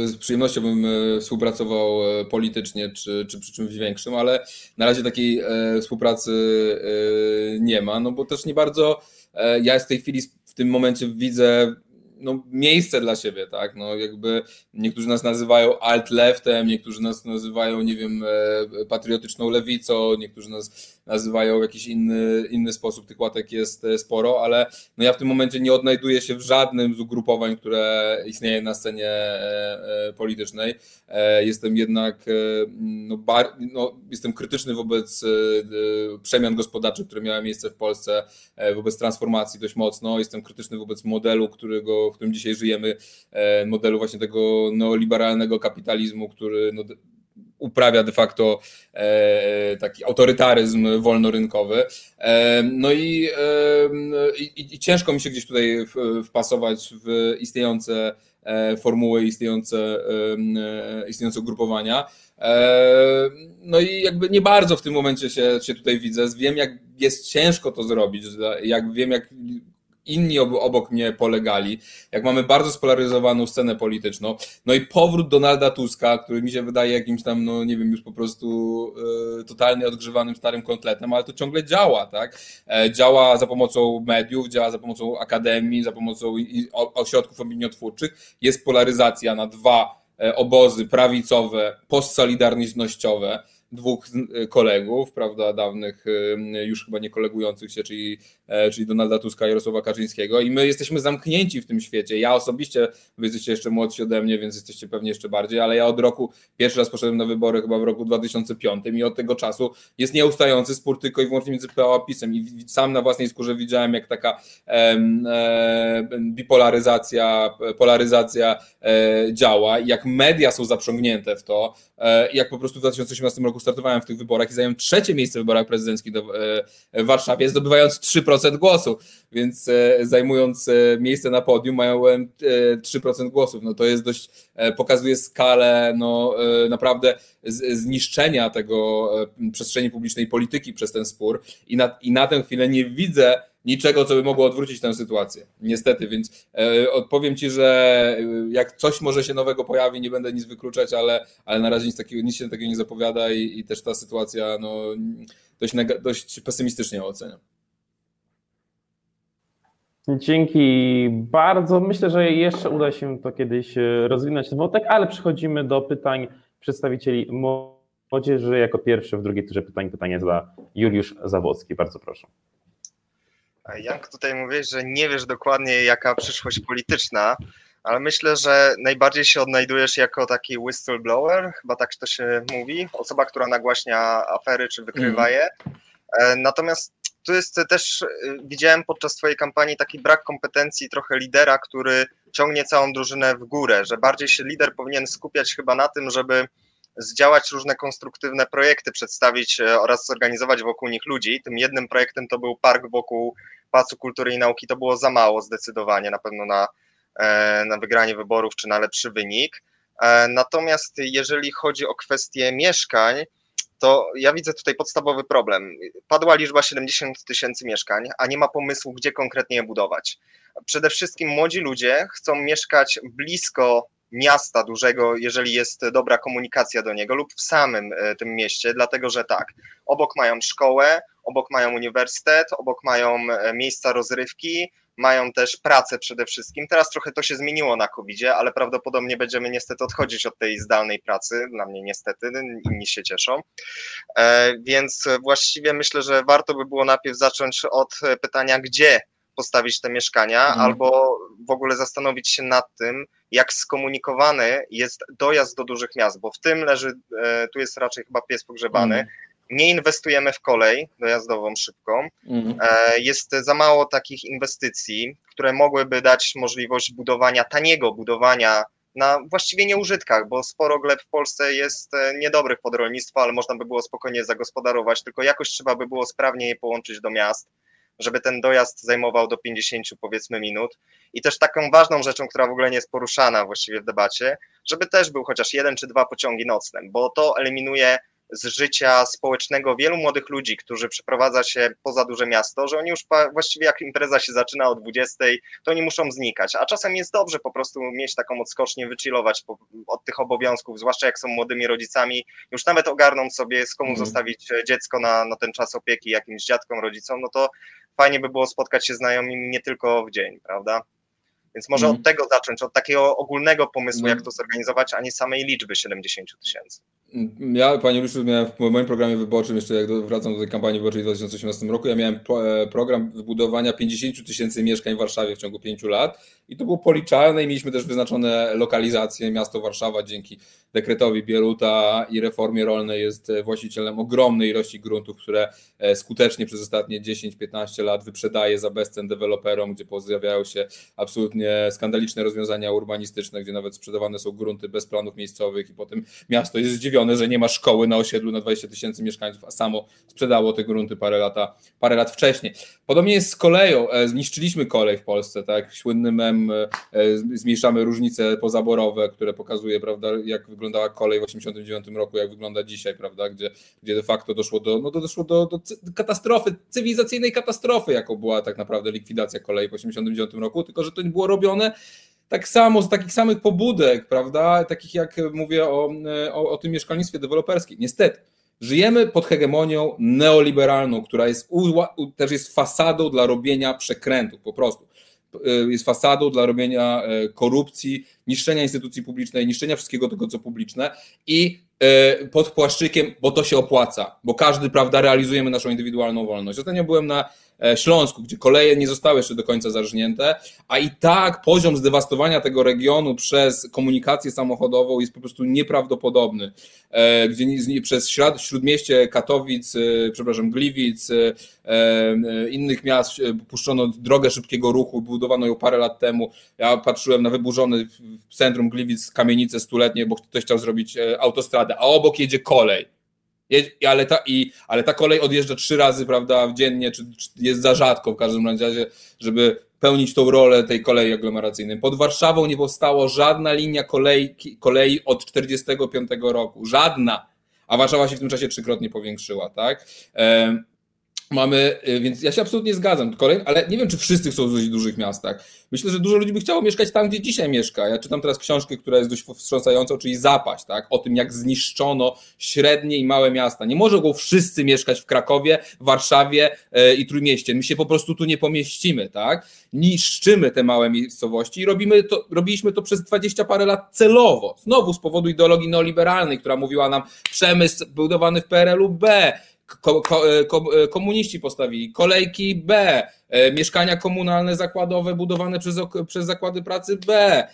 z przyjemnością bym współpracował politycznie, czy, czy przy czymś większym, ale na razie takiej współpracy nie ma, no bo też nie bardzo ja w tej chwili w tym momencie widzę no, miejsce dla siebie, tak? No, jakby niektórzy nas nazywają alt-leftem, niektórzy nas nazywają, nie wiem, e, patriotyczną lewicą, niektórzy nas nazywają w jakiś inny, inny sposób, tych łatek jest e, sporo, ale no ja w tym momencie nie odnajduję się w żadnym z ugrupowań, które istnieje na scenie e, politycznej. Jestem jednak, no, bar, no, jestem krytyczny wobec przemian gospodarczych, które miały miejsce w Polsce, wobec transformacji dość mocno. Jestem krytyczny wobec modelu, którego w którym dzisiaj żyjemy, e, modelu właśnie tego neoliberalnego kapitalizmu, który no, uprawia de facto e, taki autorytaryzm wolnorynkowy. E, no i, i, i, ciężko mi się gdzieś tutaj wpasować w istniejące formuły, istniejące, istniejące ugrupowania. No i jakby nie bardzo w tym momencie się, się tutaj widzę. Wiem, jak jest ciężko to zrobić, jak wiem, jak inni obok mnie polegali, jak mamy bardzo spolaryzowaną scenę polityczną, no i powrót Donalda Tuska, który mi się wydaje jakimś tam, no nie wiem, już po prostu e, totalnie odgrzewanym starym kotletem, ale to ciągle działa, tak? E, działa za pomocą mediów, działa za pomocą akademii, za pomocą ośrodków opiniotwórczych, jest polaryzacja na dwa e, obozy prawicowe, postsolidarnościowe, dwóch kolegów, prawda, dawnych, już chyba nie kolegujących się, czyli czyli Donalda Tuska i Jarosława Kaczyńskiego i my jesteśmy zamknięci w tym świecie. Ja osobiście, wy jesteście jeszcze młodsi ode mnie, więc jesteście pewnie jeszcze bardziej, ale ja od roku, pierwszy raz poszedłem na wybory chyba w roku 2005 i od tego czasu jest nieustający spór tylko i wyłącznie między PO a PiSem i sam na własnej skórze widziałem, jak taka e, bipolaryzacja, polaryzacja e, działa, jak media są zaprzągnięte w to, e, jak po prostu w 2018 roku startowałem w tych wyborach i zająłem trzecie miejsce w wyborach prezydenckich do, e, w Warszawie, zdobywając 3% głosu, więc e, zajmując e, miejsce na podium mają 3% głosów. No to jest dość, pokazuje skalę no, naprawdę zniszczenia tego przestrzeni publicznej polityki przez ten spór i na, i na tę chwilę nie widzę niczego, co by mogło odwrócić tę sytuację. Niestety, więc e, odpowiem Ci, że e, jak coś może się nowego pojawi, nie będę nic wykluczać, ale, ale na razie nic, takiego, nic się takiego nie zapowiada i, i też ta sytuacja no, dość, dość pesymistycznie oceniam. Dzięki bardzo. Myślę, że jeszcze uda się to kiedyś e, rozwinąć ten wątek, ale przechodzimy do pytań przedstawicieli młodzieży. Jako pierwszy w drugiej turze pytań pytanie zada Juliusz Zawocki. Bardzo proszę. Jank, tutaj mówisz, że nie wiesz dokładnie, jaka przyszłość polityczna, ale myślę, że najbardziej się odnajdujesz jako taki whistleblower, chyba tak to się mówi, osoba, która nagłaśnia afery czy wykrywa mm. je. E, natomiast tu jest też, e, widziałem podczas Twojej kampanii taki brak kompetencji trochę lidera, który ciągnie całą drużynę w górę, że bardziej się lider powinien skupiać chyba na tym, żeby zdziałać różne konstruktywne projekty, przedstawić e, oraz zorganizować wokół nich ludzi. Tym jednym projektem to był park wokół Pałacu Kultury i Nauki. To było za mało zdecydowanie na pewno na, e, na wygranie wyborów czy na lepszy wynik. E, natomiast jeżeli chodzi o kwestię mieszkań, to ja widzę tutaj podstawowy problem. Padła liczba 70 tysięcy mieszkań, a nie ma pomysłu, gdzie konkretnie je budować. Przede wszystkim młodzi ludzie chcą mieszkać blisko miasta dużego, jeżeli jest dobra komunikacja do niego, lub w samym e, tym mieście, dlatego że tak, obok mają szkołę, obok mają uniwersytet, obok mają e, miejsca rozrywki, mają też pracę przede wszystkim. Teraz trochę to się zmieniło na covid ale prawdopodobnie będziemy niestety odchodzić od tej zdalnej pracy. Dla mnie niestety, inni się cieszą. E, więc właściwie myślę, że warto by było najpierw zacząć od pytania, gdzie postawić te mieszkania, mhm. albo w ogóle zastanowić się nad tym, jak skomunikowany jest dojazd do dużych miast, bo w tym leży, e, tu jest raczej chyba pies pogrzebany. Mhm. Nie inwestujemy w kolej dojazdową szybką. Mhm. E, jest za mało takich inwestycji, które mogłyby dać możliwość budowania, taniego budowania na właściwie nieużytkach, bo sporo gleb w Polsce jest e, niedobrych pod rolnictwo, ale można by było spokojnie zagospodarować, tylko jakoś trzeba by było sprawnie je połączyć do miast żeby ten dojazd zajmował do 50 powiedzmy minut. I też taką ważną rzeczą, która w ogóle nie jest poruszana właściwie w debacie, żeby też był chociaż jeden czy dwa pociągi nocne, bo to eliminuje z życia społecznego wielu młodych ludzi, którzy przeprowadza się poza duże miasto, że oni już właściwie jak impreza się zaczyna o 20, to oni muszą znikać, a czasem jest dobrze po prostu mieć taką odskocznię, wychillować od tych obowiązków, zwłaszcza jak są młodymi rodzicami, już nawet ogarną sobie z komu mm. zostawić dziecko na, na ten czas opieki jakimś dziadkom, rodzicom, no to fajnie by było spotkać się znajomymi nie tylko w dzień, prawda? Więc może mm. od tego zacząć, od takiego ogólnego pomysłu, no. jak to zorganizować, a nie samej liczby 70 tysięcy. Ja, panie Luciu, miałem w moim programie wyborczym, jeszcze jak wracam do tej kampanii wyborczej w 2018 roku, ja miałem e, program wybudowania 50 tysięcy mieszkań w Warszawie w ciągu 5 lat i to było policzalne i mieliśmy też wyznaczone lokalizacje. Miasto Warszawa dzięki dekretowi Bieruta i reformie rolnej jest e, właścicielem ogromnej ilości gruntów, które e, skutecznie przez ostatnie 10-15 lat wyprzedaje za bezcen deweloperom, gdzie pojawiają się absolutnie skandaliczne rozwiązania urbanistyczne, gdzie nawet sprzedawane są grunty bez planów miejscowych i potem miasto jest zdziwione, że nie ma szkoły na osiedlu na 20 tysięcy mieszkańców, a samo sprzedało te grunty parę, lata, parę lat wcześniej. Podobnie jest z koleją. E, zniszczyliśmy kolej w Polsce, tak? Słynny mem, zmniejszamy różnice pozaborowe, które pokazuje, prawda, jak wyglądała kolej w 1989 roku, jak wygląda dzisiaj, prawda, gdzie, gdzie de facto doszło do, no doszło do, do katastrofy, cywilizacyjnej katastrofy, jaką była tak naprawdę likwidacja kolei w 1989 roku, tylko że to nie było robione tak samo, z takich samych pobudek, prawda, takich jak mówię o, o, o tym mieszkalnictwie deweloperskim. Niestety, żyjemy pod hegemonią neoliberalną, która jest, też jest fasadą dla robienia przekrętów, po prostu. Y, jest fasadą dla robienia y, korupcji, niszczenia instytucji publicznej, niszczenia wszystkiego tego, co publiczne i y, pod płaszczykiem, bo to się opłaca, bo każdy, prawda, realizujemy naszą indywidualną wolność. Ostatnio byłem na Śląsku, gdzie koleje nie zostały jeszcze do końca zarżnięte, a i tak poziom zdewastowania tego regionu przez komunikację samochodową jest po prostu nieprawdopodobny. E, gdzie przez śródmieście Katowic, przepraszam, Gliwic, innych miast puszczono drogę szybkiego ruchu, budowano ją parę lat temu. Ja patrzyłem na wyburzony w centrum Gliwic kamienice stuletnie, bo ktoś chciał zrobić autostradę, a obok jedzie kolej ale ta, i, ale ta kolej odjeżdża trzy razy prawda, dziennie, czy, czy jest za rzadko w każdym razie, żeby pełnić tą rolę tej kolei aglomeracyjnej. Pod Warszawą nie powstało żadna linia kolei, kolei od 1945 roku. Żadna. A Warszawa się w tym czasie trzykrotnie powiększyła, tak? Mamy, y, więc ja się absolutnie zgadzam, Kolej, ale nie wiem, czy wszyscy chcą żyć w dużych miastach. Myślę, że dużo ludzi by chciało mieszkać tam, gdzie dzisiaj mieszka. Ja czytam teraz książkę, która jest dość wstrząsająca, czyli Zapaść, tak? o tym, jak zniszczono średnie i małe miasta. Nie mogą wszyscy mieszkać w Krakowie, Warszawie yy, i Trójmieście. My się po prostu tu nie pomieścimy, tak? Niszczymy te małe miejscowości i robimy to, robiliśmy to przez dwadzieścia parę lat celowo. Znowu z powodu ideologii neoliberalnej, która mówiła nam przemysł budowany w PRL-u B, ko, ko, e, e, komuniści postawili, kolejki B, e, mieszkania komunalne zakładowe budowane przez, przez zakłady pracy B,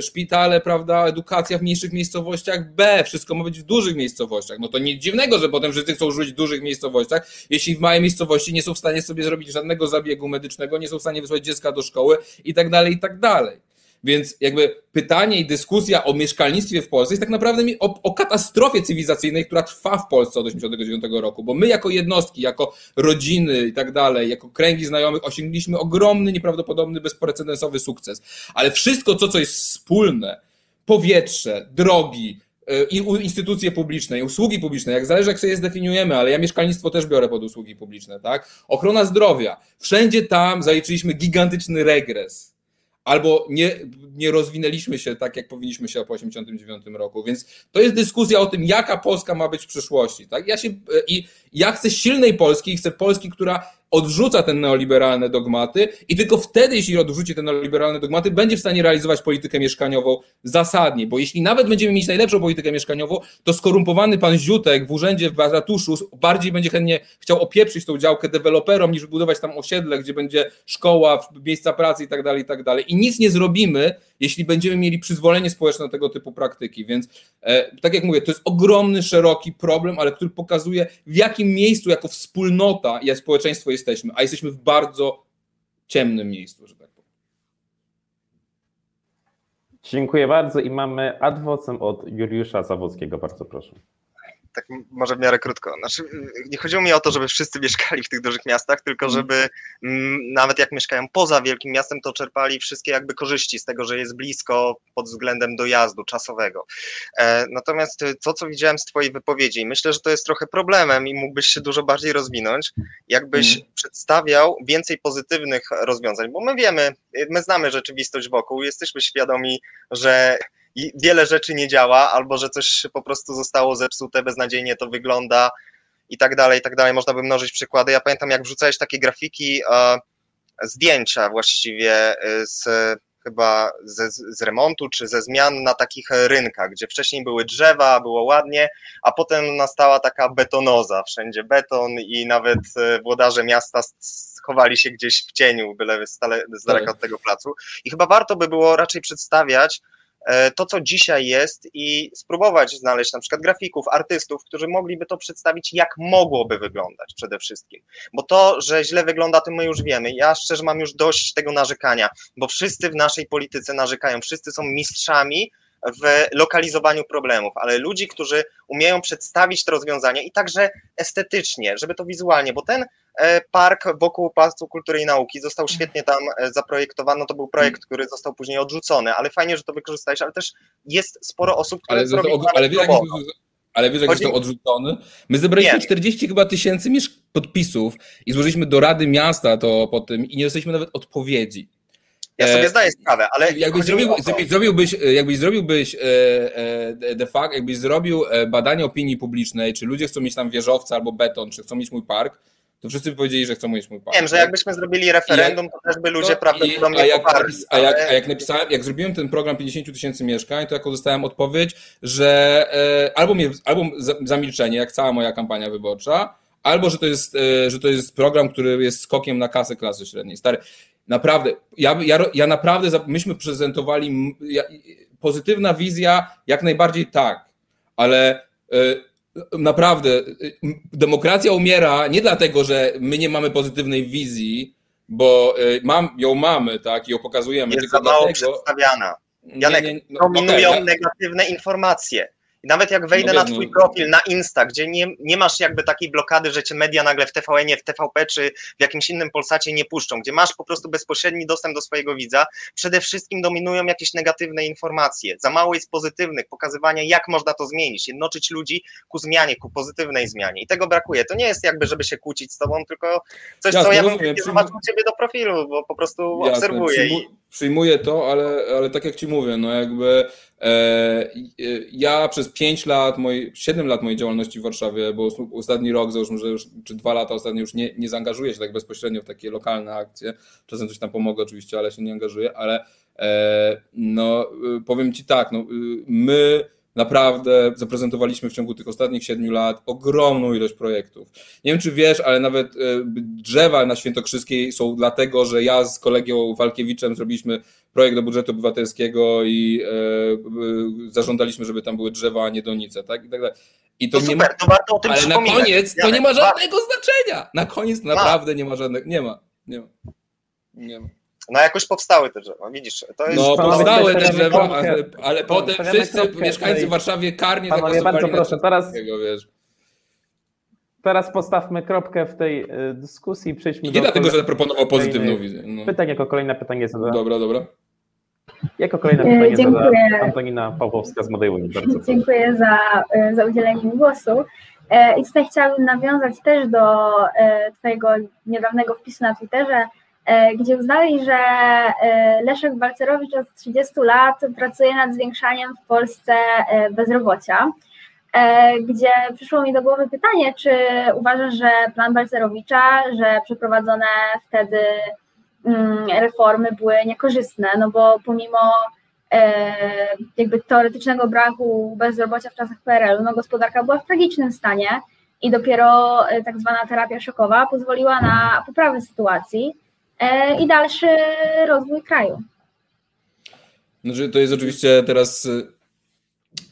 szpitale, prawda, edukacja w mniejszych miejscowościach B, wszystko ma być w dużych miejscowościach. No to nic dziwnego, że potem wszyscy chcą żyć w dużych miejscowościach, jeśli w małej miejscowości nie są w stanie sobie zrobić żadnego zabiegu medycznego, nie są w stanie wysłać dziecka do szkoły i tak dalej, i tak dalej. Więc jakby pytanie i dyskusja o mieszkalnictwie w Polsce jest tak naprawdę o, o katastrofie cywilizacyjnej, która trwa w Polsce od 1989 roku, bo my jako jednostki, jako rodziny i tak dalej, jako kręgi znajomych osiągnęliśmy ogromny, nieprawdopodobny, bezprecedensowy sukces. Ale wszystko to, co jest wspólne, powietrze, drogi, e, i instytucje publiczne, i usługi publiczne, jak zależy jak sobie je zdefiniujemy, ale ja mieszkalnictwo też biorę pod usługi publiczne, tak? Ochrona zdrowia. Wszędzie tam zaliczyliśmy gigantyczny regres albo nie, nie rozwinęliśmy się tak, jak powinniśmy się po 1989 roku. Więc to jest dyskusja o tym, jaka Polska ma być w przyszłości. Tak? Ja się, I ja chcę silnej Polski chcę Polski, która odrzuca te neoliberalne dogmaty i tylko wtedy, jeśli odrzuci te neoliberalne dogmaty, będzie w stanie realizować politykę mieszkaniową zasadnie, bo jeśli nawet będziemy mieć najlepszą politykę mieszkaniową, to skorumpowany pan Ziutek w urzędzie w ratuszu bardziej będzie chętnie chciał opieprzyć tą działkę deweloperom, niż wybudować tam osiedle, gdzie będzie szkoła, miejsca pracy i tak dalej, i tak dalej. I nic nie zrobimy, jeśli będziemy mieli przyzwolenie społeczne na tego typu praktyki. Więc e, tak jak mówię, to jest ogromny, szeroki problem, ale który pokazuje, w jakim miejscu jako wspólnota i społeczeństwo jesteśmy, a jesteśmy w bardzo ciemnym miejscu, że tak powiem. Dziękuję bardzo i mamy adwocem od Juliusza Zawockiego. Bardzo proszę tak może w miarę krótko. Znaczy, nie chodziło mi o to, żeby wszyscy mieszkali w tych dużych miastach, tylko mhm. żeby m, nawet jak mieszkają poza wielkim miastem, to czerpali wszystkie jakby korzyści z tego, że jest blisko pod względem dojazdu czasowego. E, natomiast to, co widziałem z Twojej wypowiedzi, myślę, że to jest trochę problemem i mógłbyś się dużo bardziej rozwinąć, jakbyś hmm. przedstawiał więcej pozytywnych rozwiązań, bo my wiemy, my znamy rzeczywistość wokół, jesteśmy świadomi, że i wiele rzeczy nie działa, albo że coś po prostu zostało zepsute, beznadziejnie to wygląda i tak dalej, i tak dalej. Można by mnożyć przykłady. Ja pamiętam, jak wrzucałeś takie grafiki, e, zdjęcia właściwie e, z chyba ze, z remontu czy ze zmian na takich rynkach, gdzie wcześniej były drzewa, było ładnie, a potem nastała taka betonoza, wszędzie beton i nawet e, włodarze miasta schowali się gdzieś w cieniu, byle z daleka tak. od tego placu. I chyba warto by było raczej przedstawiać to, co dzisiaj jest i spróbować znaleźć na przykład grafików, artystów, którzy mogliby to przedstawić, jak mogłoby wyglądać przede wszystkim. Bo to, że źle wygląda, to my już wiemy. Ja szczerze mam już dość tego narzekania, bo wszyscy w naszej polityce narzekają, wszyscy są mistrzami w lokalizowaniu problemów, ale ludzi, którzy umieją przedstawić te rozwiązania i także estetycznie, żeby to wizualnie, bo ten e, park wokół Pałacu Kultury i Nauki został świetnie tam e, zaprojektowany, to był projekt, który został później odrzucony, ale fajnie, że to wykorzystałeś, ale też jest sporo osób, które ale, zrobiły ale, wiesz, ale wiesz, jak Chodzi... został odrzucony? My zebraliśmy nie. 40 chyba tysięcy podpisów i złożyliśmy do Rady Miasta to po tym i nie dostaliśmy nawet odpowiedzi. Ja sobie e, zdaję sprawę, ale. Jakbyś, zrobił, zrobiłbyś, jakbyś zrobiłbyś e, e, de facto, jakbyś zrobił badanie opinii publicznej, czy ludzie chcą mieć tam wieżowce albo beton, czy chcą mieć mój park, to wszyscy by powiedzieli, że chcą mieć mój park. Wiem, że jakbyśmy zrobili referendum, to też by ludzie no, prawdopodobnie a jak, poparli, a, jak, a jak napisałem, jak zrobiłem ten program 50 tysięcy mieszkań, to jako dostałem odpowiedź, że albo, mnie, albo zamilczenie, jak cała moja kampania wyborcza, albo że to jest, e, że to jest program, który jest skokiem na kasę klasy średniej. Stary, naprawdę, ja, ja, ja naprawdę, myśmy prezentowali, ja, pozytywna wizja, jak najbardziej tak, ale naprawdę demokracja umiera nie dlatego, że my nie mamy pozytywnej wizji, bo mam, ją mamy, tak, i ją pokazujemy. Jest tylko za mało dlatego, przedstawiana. Janek, nie, nie, no, dominują okay, negatywne informacje. I nawet jak wejdę no, na twój no. profil na Insta, gdzie nie, nie masz jakby takiej blokady, że cię media nagle w TVN, w TVP czy w jakimś innym Polsacie nie puszczą, gdzie masz po prostu bezpośredni dostęp do swojego widza, przede wszystkim dominują jakieś negatywne informacje. Za mało jest pozytywnych, pokazywania jak można to zmienić, jednoczyć ludzi ku zmianie, ku pozytywnej zmianie. I tego brakuje. To nie jest jakby, żeby się kłócić z tobą, tylko coś, Jasne, co ja bym nie zobaczył ciebie do profilu, bo po prostu Jasne, obserwuję. Przyjmu. Przyjmuję to, ale, ale tak jak ci mówię, no jakby E, ja przez 5 lat, 7 lat mojej działalności w Warszawie, bo ostatni rok, załóżmy, że już, czy dwa lata ostatnio już nie, nie zaangażuję się tak bezpośrednio w takie lokalne akcje. Czasem coś tam pomogę oczywiście, ale się nie angażuję, ale e, no powiem Ci tak, no, my naprawdę zaprezentowaliśmy w ciągu tych ostatnich siedmiu lat ogromną ilość projektów. Nie wiem, czy wiesz, ale nawet e, drzewa na Świętokrzyskiej są dlatego, że ja z kolegą Walkiewiczem zrobiliśmy projekt do budżetu obywatelskiego i e, e, zażądaliśmy, żeby tam były drzewa, a nie donice, tak? I tak dalej. I to, to nie super, ma, to warto o tym Ale na koniec to nie ma żadnego znaczenia. Na koniec naprawdę nie ma żadnego, nie ma, nie ma. Nie ma. No jakoś powstały te drzewa, widzisz. To jest... No powstały te drzewa, ale, ale potem wszyscy mieszkańcy w Warszawie karnie Panowie, bardzo proszę, teraz, wiesz. teraz postawmy kropkę w tej y, dyskusji i przejdźmy I nie do... dlatego, że proponował pozytywną wizję. No. Pytań jako kolejne pytanie zada. Dobra, dobra. Jako kolejne e, pytanie Dziękuję. zada Antonina Pawłowska z Modelu Bardzo Dziękuję za, e, za udzielenie mi głosu. E, I tutaj chciałabym nawiązać też do Twojego niedawnego wpisu na Twitterze, E, gdzie uznali, że e, Leszek Balcerowicz od 30 lat pracuje nad zwiększaniem w Polsce e, bezrobocia. Gdzie przyszło mi do głowy pytanie, czy uważasz, że plan Balcerowicza, że przeprowadzone wtedy mm, reformy były niekorzystne, tak bo pomimo jakby teoretycznego braku bezrobocia w czasach PRL-u, no gospodarka była w tragicznym stanie i dopiero tak zwana terapia szokowa pozwoliła na poprawę sytuacji. E, i dalszy rozwój kraju. Znaczy, to jest oczywiście teraz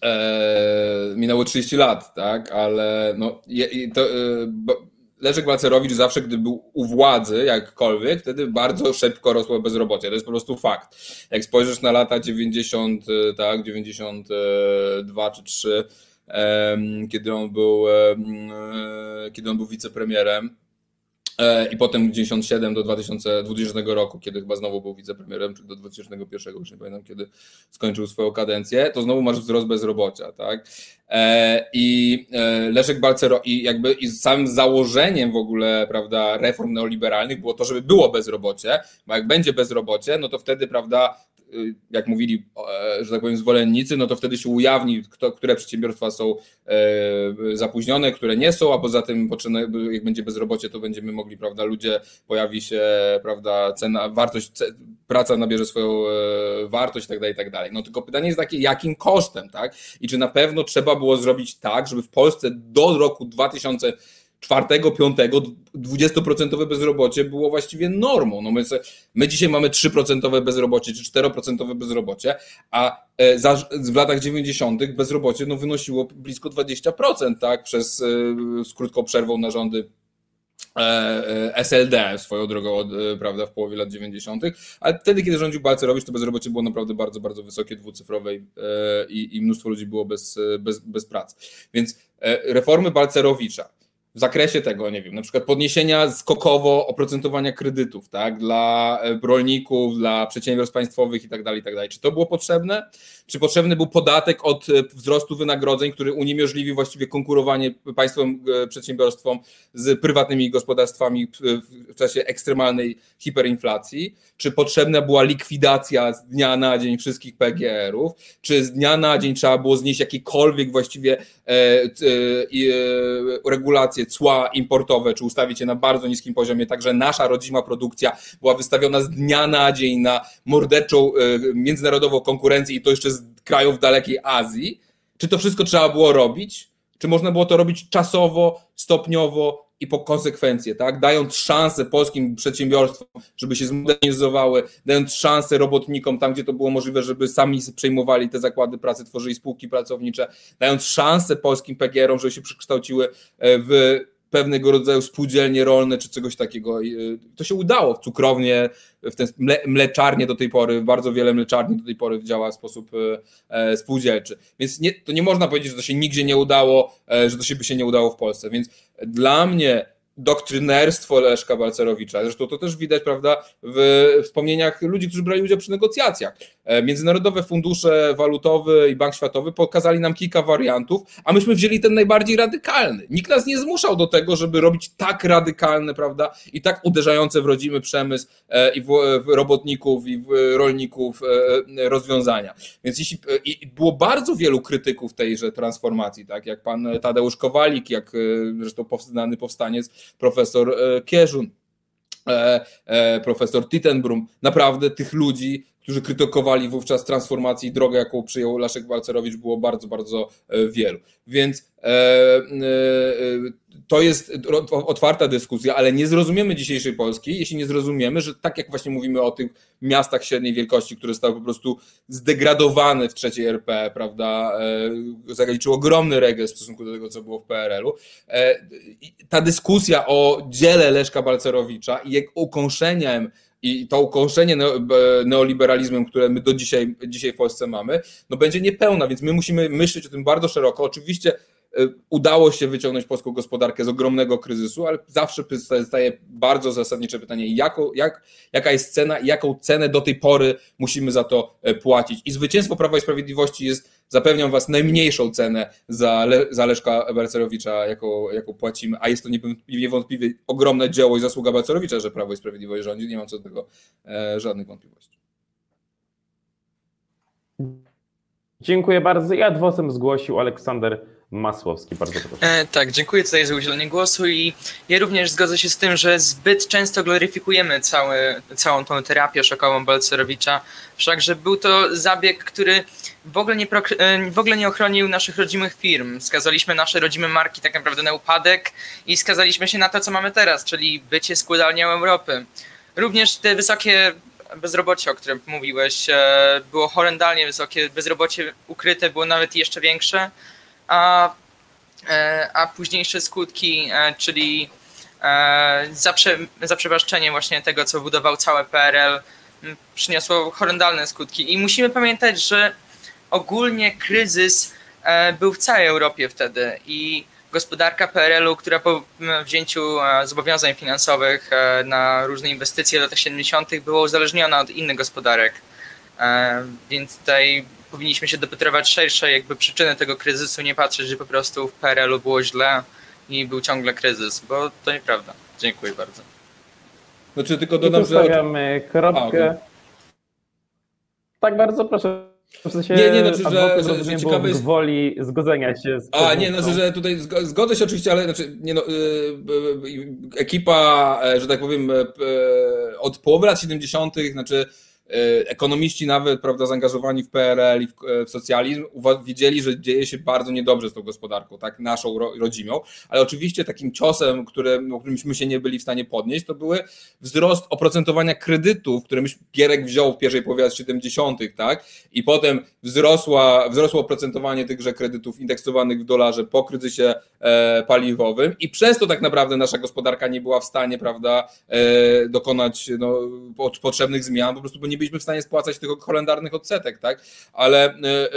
e, minęło 30 lat, tak, ale no, to, e, Leszek Balcerowicz zawsze, gdy był u władzy, jakkolwiek, wtedy bardzo szybko rosło bezrobocie. To jest po prostu fakt. Jak spojrzysz na lata 90, e, tak, 92 czy 3, kiedy on był, e, kiedy on był wicepremierem, E, i potem 97 do 2020 roku, kiedy chyba znowu był wicepremierem, czy do 2001, już nie pamiętam, kiedy skończył swoją kadencję, to znowu masz wzrost bezrobocia, tak? E, I e, Leszek Balcero i jakby i samym założeniem w ogóle, prawda, reform neoliberalnych było to, żeby było bezrobocie, bo jak będzie bezrobocie, no to wtedy, prawda, jak mówili, e, że tak powiem, zwolennicy, no to wtedy się ujawni, kto, które przedsiębiorstwa są e, zapóźnione, które nie są, a poza tym, jak będzie bezrobocie, to będziemy mogli, prawda, ludzie, pojawi się, prawda, cena, wartość, praca nabierze swoją e, wartość i tak dalej, i tak dalej. No tylko pytanie jest takie, jakim kosztem, tak? I czy na pewno trzeba było zrobić tak, żeby w Polsce do roku 2000 czwartego, piątego 20% bezrobocie było właściwie normą. No my, my dzisiaj mamy 3% bezrobocie czy 4% bezrobocie, a e, za, w latach 90. bezrobocie no, wynosiło blisko 20%, tak, przez, e, z krótką przerwą na rządy e, SLD swoją drogą, prawda, w połowie lat 90., ale wtedy, kiedy rządził Balcerowicz, to bezrobocie było naprawdę bardzo, bardzo wysokie, dwucyfrowe i, i mnóstwo ludzi było bez, bez, bez pracy. Więc reformy Balcerowicza, w zakresie tego, nie wiem, na przykład podniesienia skokowo oprocentowania kredytów, tak, dla e, rolników, dla przedsiębiorstw państwowych i tak dalej, i tak dalej. Czy to było potrzebne? Czy potrzebny był podatek od e, wzrostu wynagrodzeń, który uniemożliwi właściwie konkurowanie państwom, e, przedsiębiorstwom z prywatnymi gospodarstwami w czasie ekstremalnej hiperinflacji? Czy potrzebna była likwidacja z dnia na dzień wszystkich PGR-ów? Czy z dnia na dzień trzeba było znieść jakiekolwiek właściwie e, e, e, cła importowe, czy ustawić je na bardzo niskim poziomie, tak że nasza rodzima produkcja była wystawiona z dnia na dzień na morderczą międzynarodową konkurencję i to jeszcze z krajów dalekiej Azji? Czy to wszystko trzeba było robić? Czy można było to robić czasowo, stopniowo i po konsekwencje, tak? Dając szansę polskim przedsiębiorstwom, żeby się zmodernizowały, dając szansę robotnikom tam, gdzie to było możliwe, żeby sami przejmowali te zakłady pracy, tworzyli spółki pracownicze, dając szansę polskim PGR-om, żeby się przekształciły e, w pewnego rodzaju spółdzielnie rolne czy czegoś takiego. Y, to się udało w cukrownie, w ten mle, mleczarnie do tej pory, bardzo wiele mleczarni do tej pory działa w sposób e, spółdzielczy. Więc nie, to nie można powiedzieć, że to się nigdzie nie udało, e, że to się by się nie udało w Polsce. Więc dla mnie doktrynerstwo Leszka Balcerowicza. Zresztą to też widać, prawda, w wspomnieniach ludzi, którzy brali udział przy negocjacjach. E, międzynarodowe fundusze walutowe i Bank Światowy pokazali nam kilka wariantów, a myśmy wzięli ten najbardziej radykalny. Nikt nas nie zmuszał do tego, żeby robić tak radykalne, prawda, i tak uderzające w rodzimy przemysł e, i w robotników i w rolników e, rozwiązania. Więc jeśli i było bardzo wielu krytyków tejże transformacji, tak jak pan Tadeusz Kowalik, jak zresztą znany powstaniec profesor Kierzun, profesor Tittenbrum, naprawdę tych ludzi którzy krytykowali wówczas transformację i drogę, jaką przyjął Leszek Balcerowicz, było bardzo, bardzo e, wielu. Więc e, e, to jest otwarta dyskusja, ale nie zrozumiemy dzisiejszej Polski, jeśli nie zrozumiemy, że tak jak właśnie mówimy o tych miastach średniej wielkości, które zostały po prostu zdegradowane w trzeciej RP, prawda, zaliczył ogromny regres w stosunku do tego, co było w PRL-u. Ta dyskusja o dziele Leszka Balcerowicza i jak ukąszeniem i to ukąszenie neoliberalizmem, które my do dzisiaj, dzisiaj w Polsce mamy, no będzie niepełna, więc my musimy myśleć o tym bardzo szeroko. Oczywiście e, udało się wyciągnąć polską gospodarkę z ogromnego kryzysu, ale zawsze staje bardzo zasadnicze pytanie, jako, jak, jaka jest cena i jaką cenę do tej pory musimy za to e, płacić. I zwycięstwo Prawa i Sprawiedliwości jest zapewniam Was najmniejszą cenę za, Le, za Leszka Balcerowicza, jaką, jaką płacimy, a jest to niewątpliwie ogromne dzieło i zasługa Balcerowicza, że Prawo i Sprawiedliwość rządzi, nie mam co do tego e, żadnych wątpliwości. Dziękuję bardzo. I adwocem zgłosił Aleksander Masłowski. Bardzo proszę. E, tak, dziękuję tutaj za udzielenie głosu i ja również zgodzę się z tym, że zbyt często gloryfikujemy cały, całą tą terapię szokową Balcerowicza, wszakże był to zabieg, który w ogóle, nie, e, w ogóle nie ochronił naszych rodzimych firm. Skazaliśmy nasze rodzime marki tak naprawdę na upadek i skazaliśmy się na to, co mamy teraz, czyli bycie składalnią Europy. Również te wysokie bezrobocie, o którym mówiłeś, e, było horrendalnie wysokie, bezrobocie ukryte było nawet jeszcze większe a, e, a późniejsze skutki, e, czyli e, zaprze, zaprzepaszczenie właśnie tego, co budował całe PRL, przyniosło horrendalne skutki. I musimy pamiętać, że ogólnie kryzys był w całej Europie wtedy i gospodarka PRL-u, która po wzięciu zobowiązań finansowych na różne inwestycje w latach 70. była uzależniona od innych gospodarek. Więc tutaj powinniśmy się dopytywać szersze jakby przyczyny tego kryzysu, nie patrzeć, że po prostu w PRL-u było źle i był ciągle kryzys, bo to nieprawda. Dziękuję bardzo. Znaczy tylko dodam, I stawiamy że... kropkę. A, okay. Tak bardzo proszę. W sensie nie, nie, znaczy, że, że, że ciekawe jest... woli zgodzenia się z A, nie, znaczy, że tutaj zgodzę się oczywiście, ale znaczy, nie no, yy, yy, ekipa, e, że tak powiem, yy, od połowy lat 70., znaczy E, ekonomiści nawet, prawda, zaangażowani w PRL i w, e, w socjalizm widzieli, że dzieje się bardzo niedobrze z tą gospodarką, tak, naszą ro, rodzimą, ale oczywiście takim ciosem, który, którym myśmy się nie byli w stanie podnieść, to były wzrost oprocentowania kredytów, które myśmy Gierek wziął w pierwszej połowie lat 70., tak, i potem wzrosła, wzrosło oprocentowanie tychże kredytów indeksowanych w dolarze po kryzysie e, paliwowym i przez to tak naprawdę nasza gospodarka nie była w stanie, prawda, e, dokonać no, potrzebnych zmian, po prostu bo nie byliśmy w stanie spłacać tych kalendarnych odsetek, tak? Ale e, e,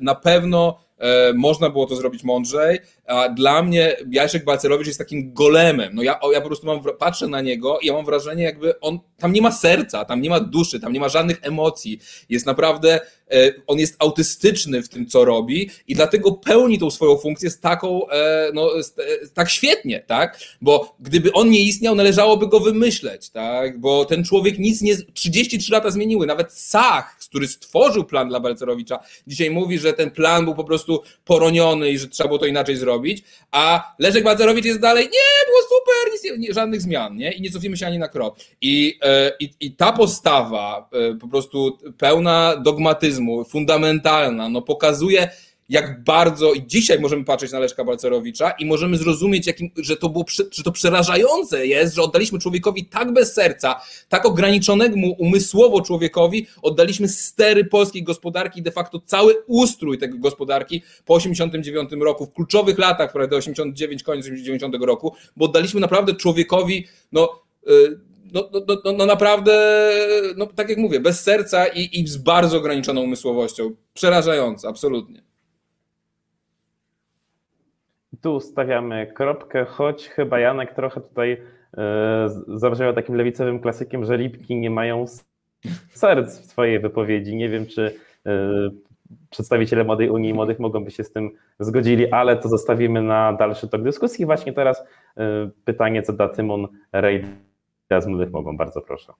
na pewno można było to zrobić mądrzej, a dla mnie Jaszek Balcerowicz jest takim golemem. No ja, ja po prostu mam, patrzę na niego i ja mam wrażenie, jakby on, tam nie ma serca, tam nie ma duszy, tam nie ma żadnych emocji. Jest naprawdę, e, on jest autystyczny w tym, co robi i dlatego pełni tą swoją funkcję z taką, e, no, e, tak świetnie, tak? Bo gdyby on nie istniał, należałoby go wymyśleć, tak? Bo ten człowiek nic nie, 33 lata zmieniły, nawet Sach, który stworzył plan dla Balcerowicza, dzisiaj mówi, że ten plan był po prostu poroniony i że trzeba było to inaczej zrobić a Leszek Balcerowicz jest dalej, nie, było super, nic, nie, żadnych zmian, nie? I nie cofimy się ani na krok. I, e, i, i ta postawa e, po prostu pełna dogmatyzmu, fundamentalna, no pokazuje, jak bardzo i dzisiaj możemy patrzeć na Leszka Balcerowicza i możemy zrozumieć, jakim, że, to było, że to przerażające jest, że oddaliśmy człowiekowi tak bez serca, tak ograniczonego umysłowo człowiekowi, oddaliśmy stery polskiej gospodarki, de facto cały ustrój tego gospodarki po 89 roku, w kluczowych latach, prawie do 89, koniec 90 roku, bo oddaliśmy naprawdę człowiekowi, no, y, no, no, no, no, naprawdę, no, tak jak mówię, bez serca i, i z bardzo ograniczoną umysłowością. Przerażające, absolutnie. Tu stawiamy kropkę, choć chyba Janek trochę tutaj e, zabrzmiał takim lewicowym klasykiem, że lipki nie mają serc w swojej wypowiedzi. Nie wiem, czy e, przedstawiciele Młodej Unii i Młodych mogą by się z tym zgodzili, ale to zostawimy na dalszy tok dyskusji. Właśnie teraz e, pytanie, co da Tymon Rejd z Młodych Mogą. Bardzo proszę.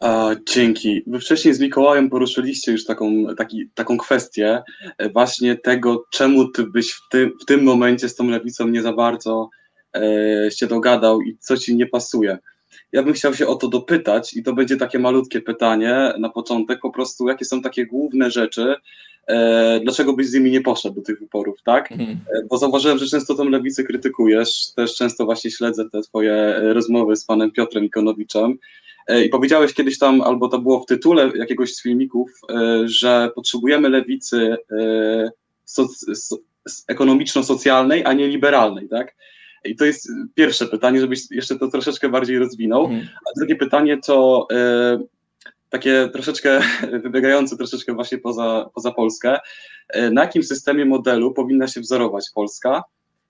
A, dzięki. Wy wcześniej z Mikołajem poruszyliście już taką, taki, taką kwestię e, właśnie tego, czemu ty byś w tym, w tym momencie z tą lewicą nie za bardzo e, się dogadał i co ci nie pasuje. Ja bym chciał się o to dopytać i to będzie takie malutkie pytanie na początek, po prostu jakie są takie główne rzeczy, e, dlaczego byś z nimi nie poszedł do tych wyborów, tak? Mhm. E, bo zauważyłem, że często tą lewicę krytykujesz, też często właśnie śledzę te twoje rozmowy z panem Piotrem Ikonowiczem E, I powiedziałeś kiedyś tam, albo to było w tytule jakiegoś z filmików, e, że potrzebujemy lewicy e, ekonomiczno-socjalnej, a nie liberalnej, tak? I to jest pierwsze pytanie, żebyś jeszcze to troszeczkę bardziej rozwinął. Mhm. A drugie pytanie to takie troszeczkę wybiegające troszeczkę właśnie poza, poza Polskę. Na jakim systemie modelu powinna się wzorować Polska?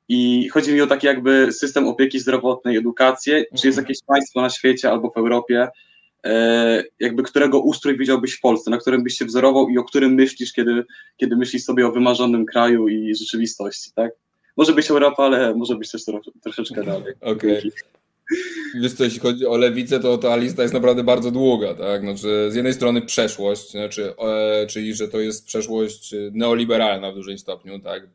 I chodzi mi o taki jakby system opieki zdrowotnej, edukację. Czy jest mhm. jakieś państwo na świecie albo w Europie, e, jakby którego ustrój widziałbyś w Polsce, na którym byś się wzorował i o którym myślisz, kiedy, kiedy myślisz sobie o wymarzonym kraju i rzeczywistości, tak? Może być Europa, ale może być też troszeczkę dalej. Okej. Okay. Wiesz co, jeśli chodzi o lewicę, to ta lista jest naprawdę bardzo długa, tak? Znaczy, z jednej strony przeszłość, znaczy, e, czyli że to jest przeszłość neoliberalna w dużym stopniu, tak?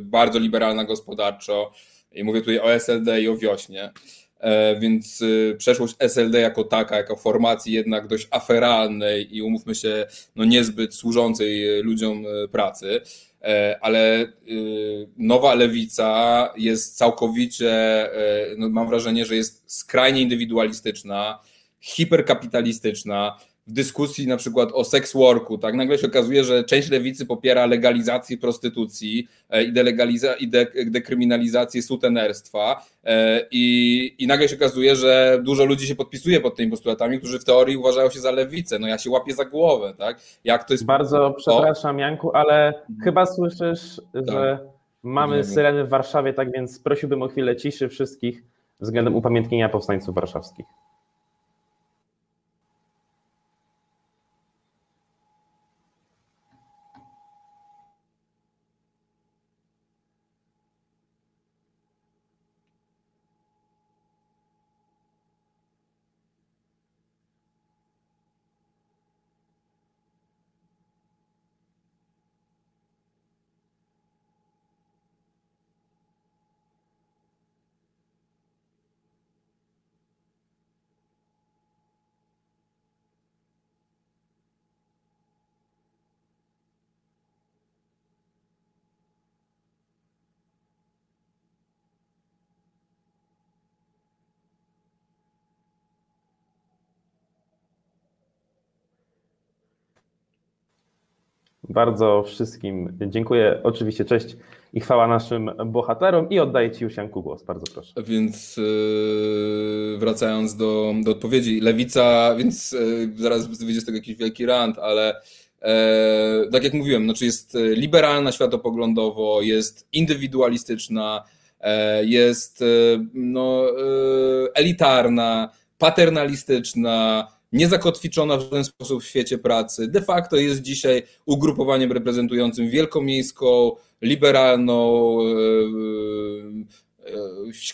Bardzo liberalna gospodarczo i mówię tutaj o SLD i o wiośnie, e, więc e, przeszłość SLD jako taka, jako formacji jednak dość aferalnej i umówmy się, no niezbyt służącej ludziom pracy, E, ale y, nowa lewica jest całkowicie, e, no mam wrażenie, że jest skrajnie indywidualistyczna, hiperkapitalistyczna, w dyskusji na przykład o sex worku, tak nagle się okazuje, że część lewicy popiera legalizację prostytucji e, i, delegaliza- i de- dekryminalizację sutenerstwa e, i, i nagle się okazuje, że dużo ludzi się podpisuje pod tymi postulatami, którzy w teorii uważają się za lewicę. No ja się łapię za głowę, tak? Jak to jest... Bardzo przepraszam Janku, ale mhm. chyba słyszysz, tak. że mamy syreny w Warszawie, tak więc prosiłbym o chwilę ciszy wszystkich względem upamiętnienia powstańców warszawskich. Bardzo wszystkim dziękuję. Oczywiście cześć i chwała naszym bohaterom i oddaję Ci już Janku głos. Bardzo proszę. Więc yy, wracając do, do odpowiedzi. Lewica, więc yy, zaraz wyjdzie z tego jakiś wielki rant, ale yy, tak jak mówiłem, znaczy jest liberalna światopoglądowo, jest indywidualistyczna, jest no, elitarna, paternalistyczna, niezakotwiczona w żaden sposób w świecie pracy. De facto jest dzisiaj ugrupowaniem reprezentującym wielkomiejską, liberalną e, e,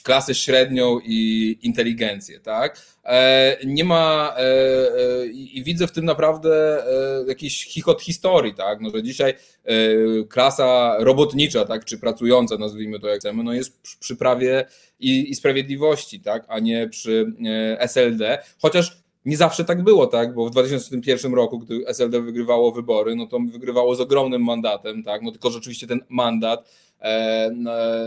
klasę średnią i inteligencję, tak? E, nie ma i widzę w tym naprawdę jakiś chichot historii, tak? No, że dzisiaj klasa robotnicza, tak, czy pracująca, nazwijmy to jak chcemy, no jest przy prawie i, i sprawiedliwości, tak, a nie przy SLD, chociaż nie zawsze tak było, tak, bo w 2001 roku, gdy SLD wygrywało wybory, no to wygrywało z ogromnym mandatem, tak, no tylko rzeczywiście ten mandat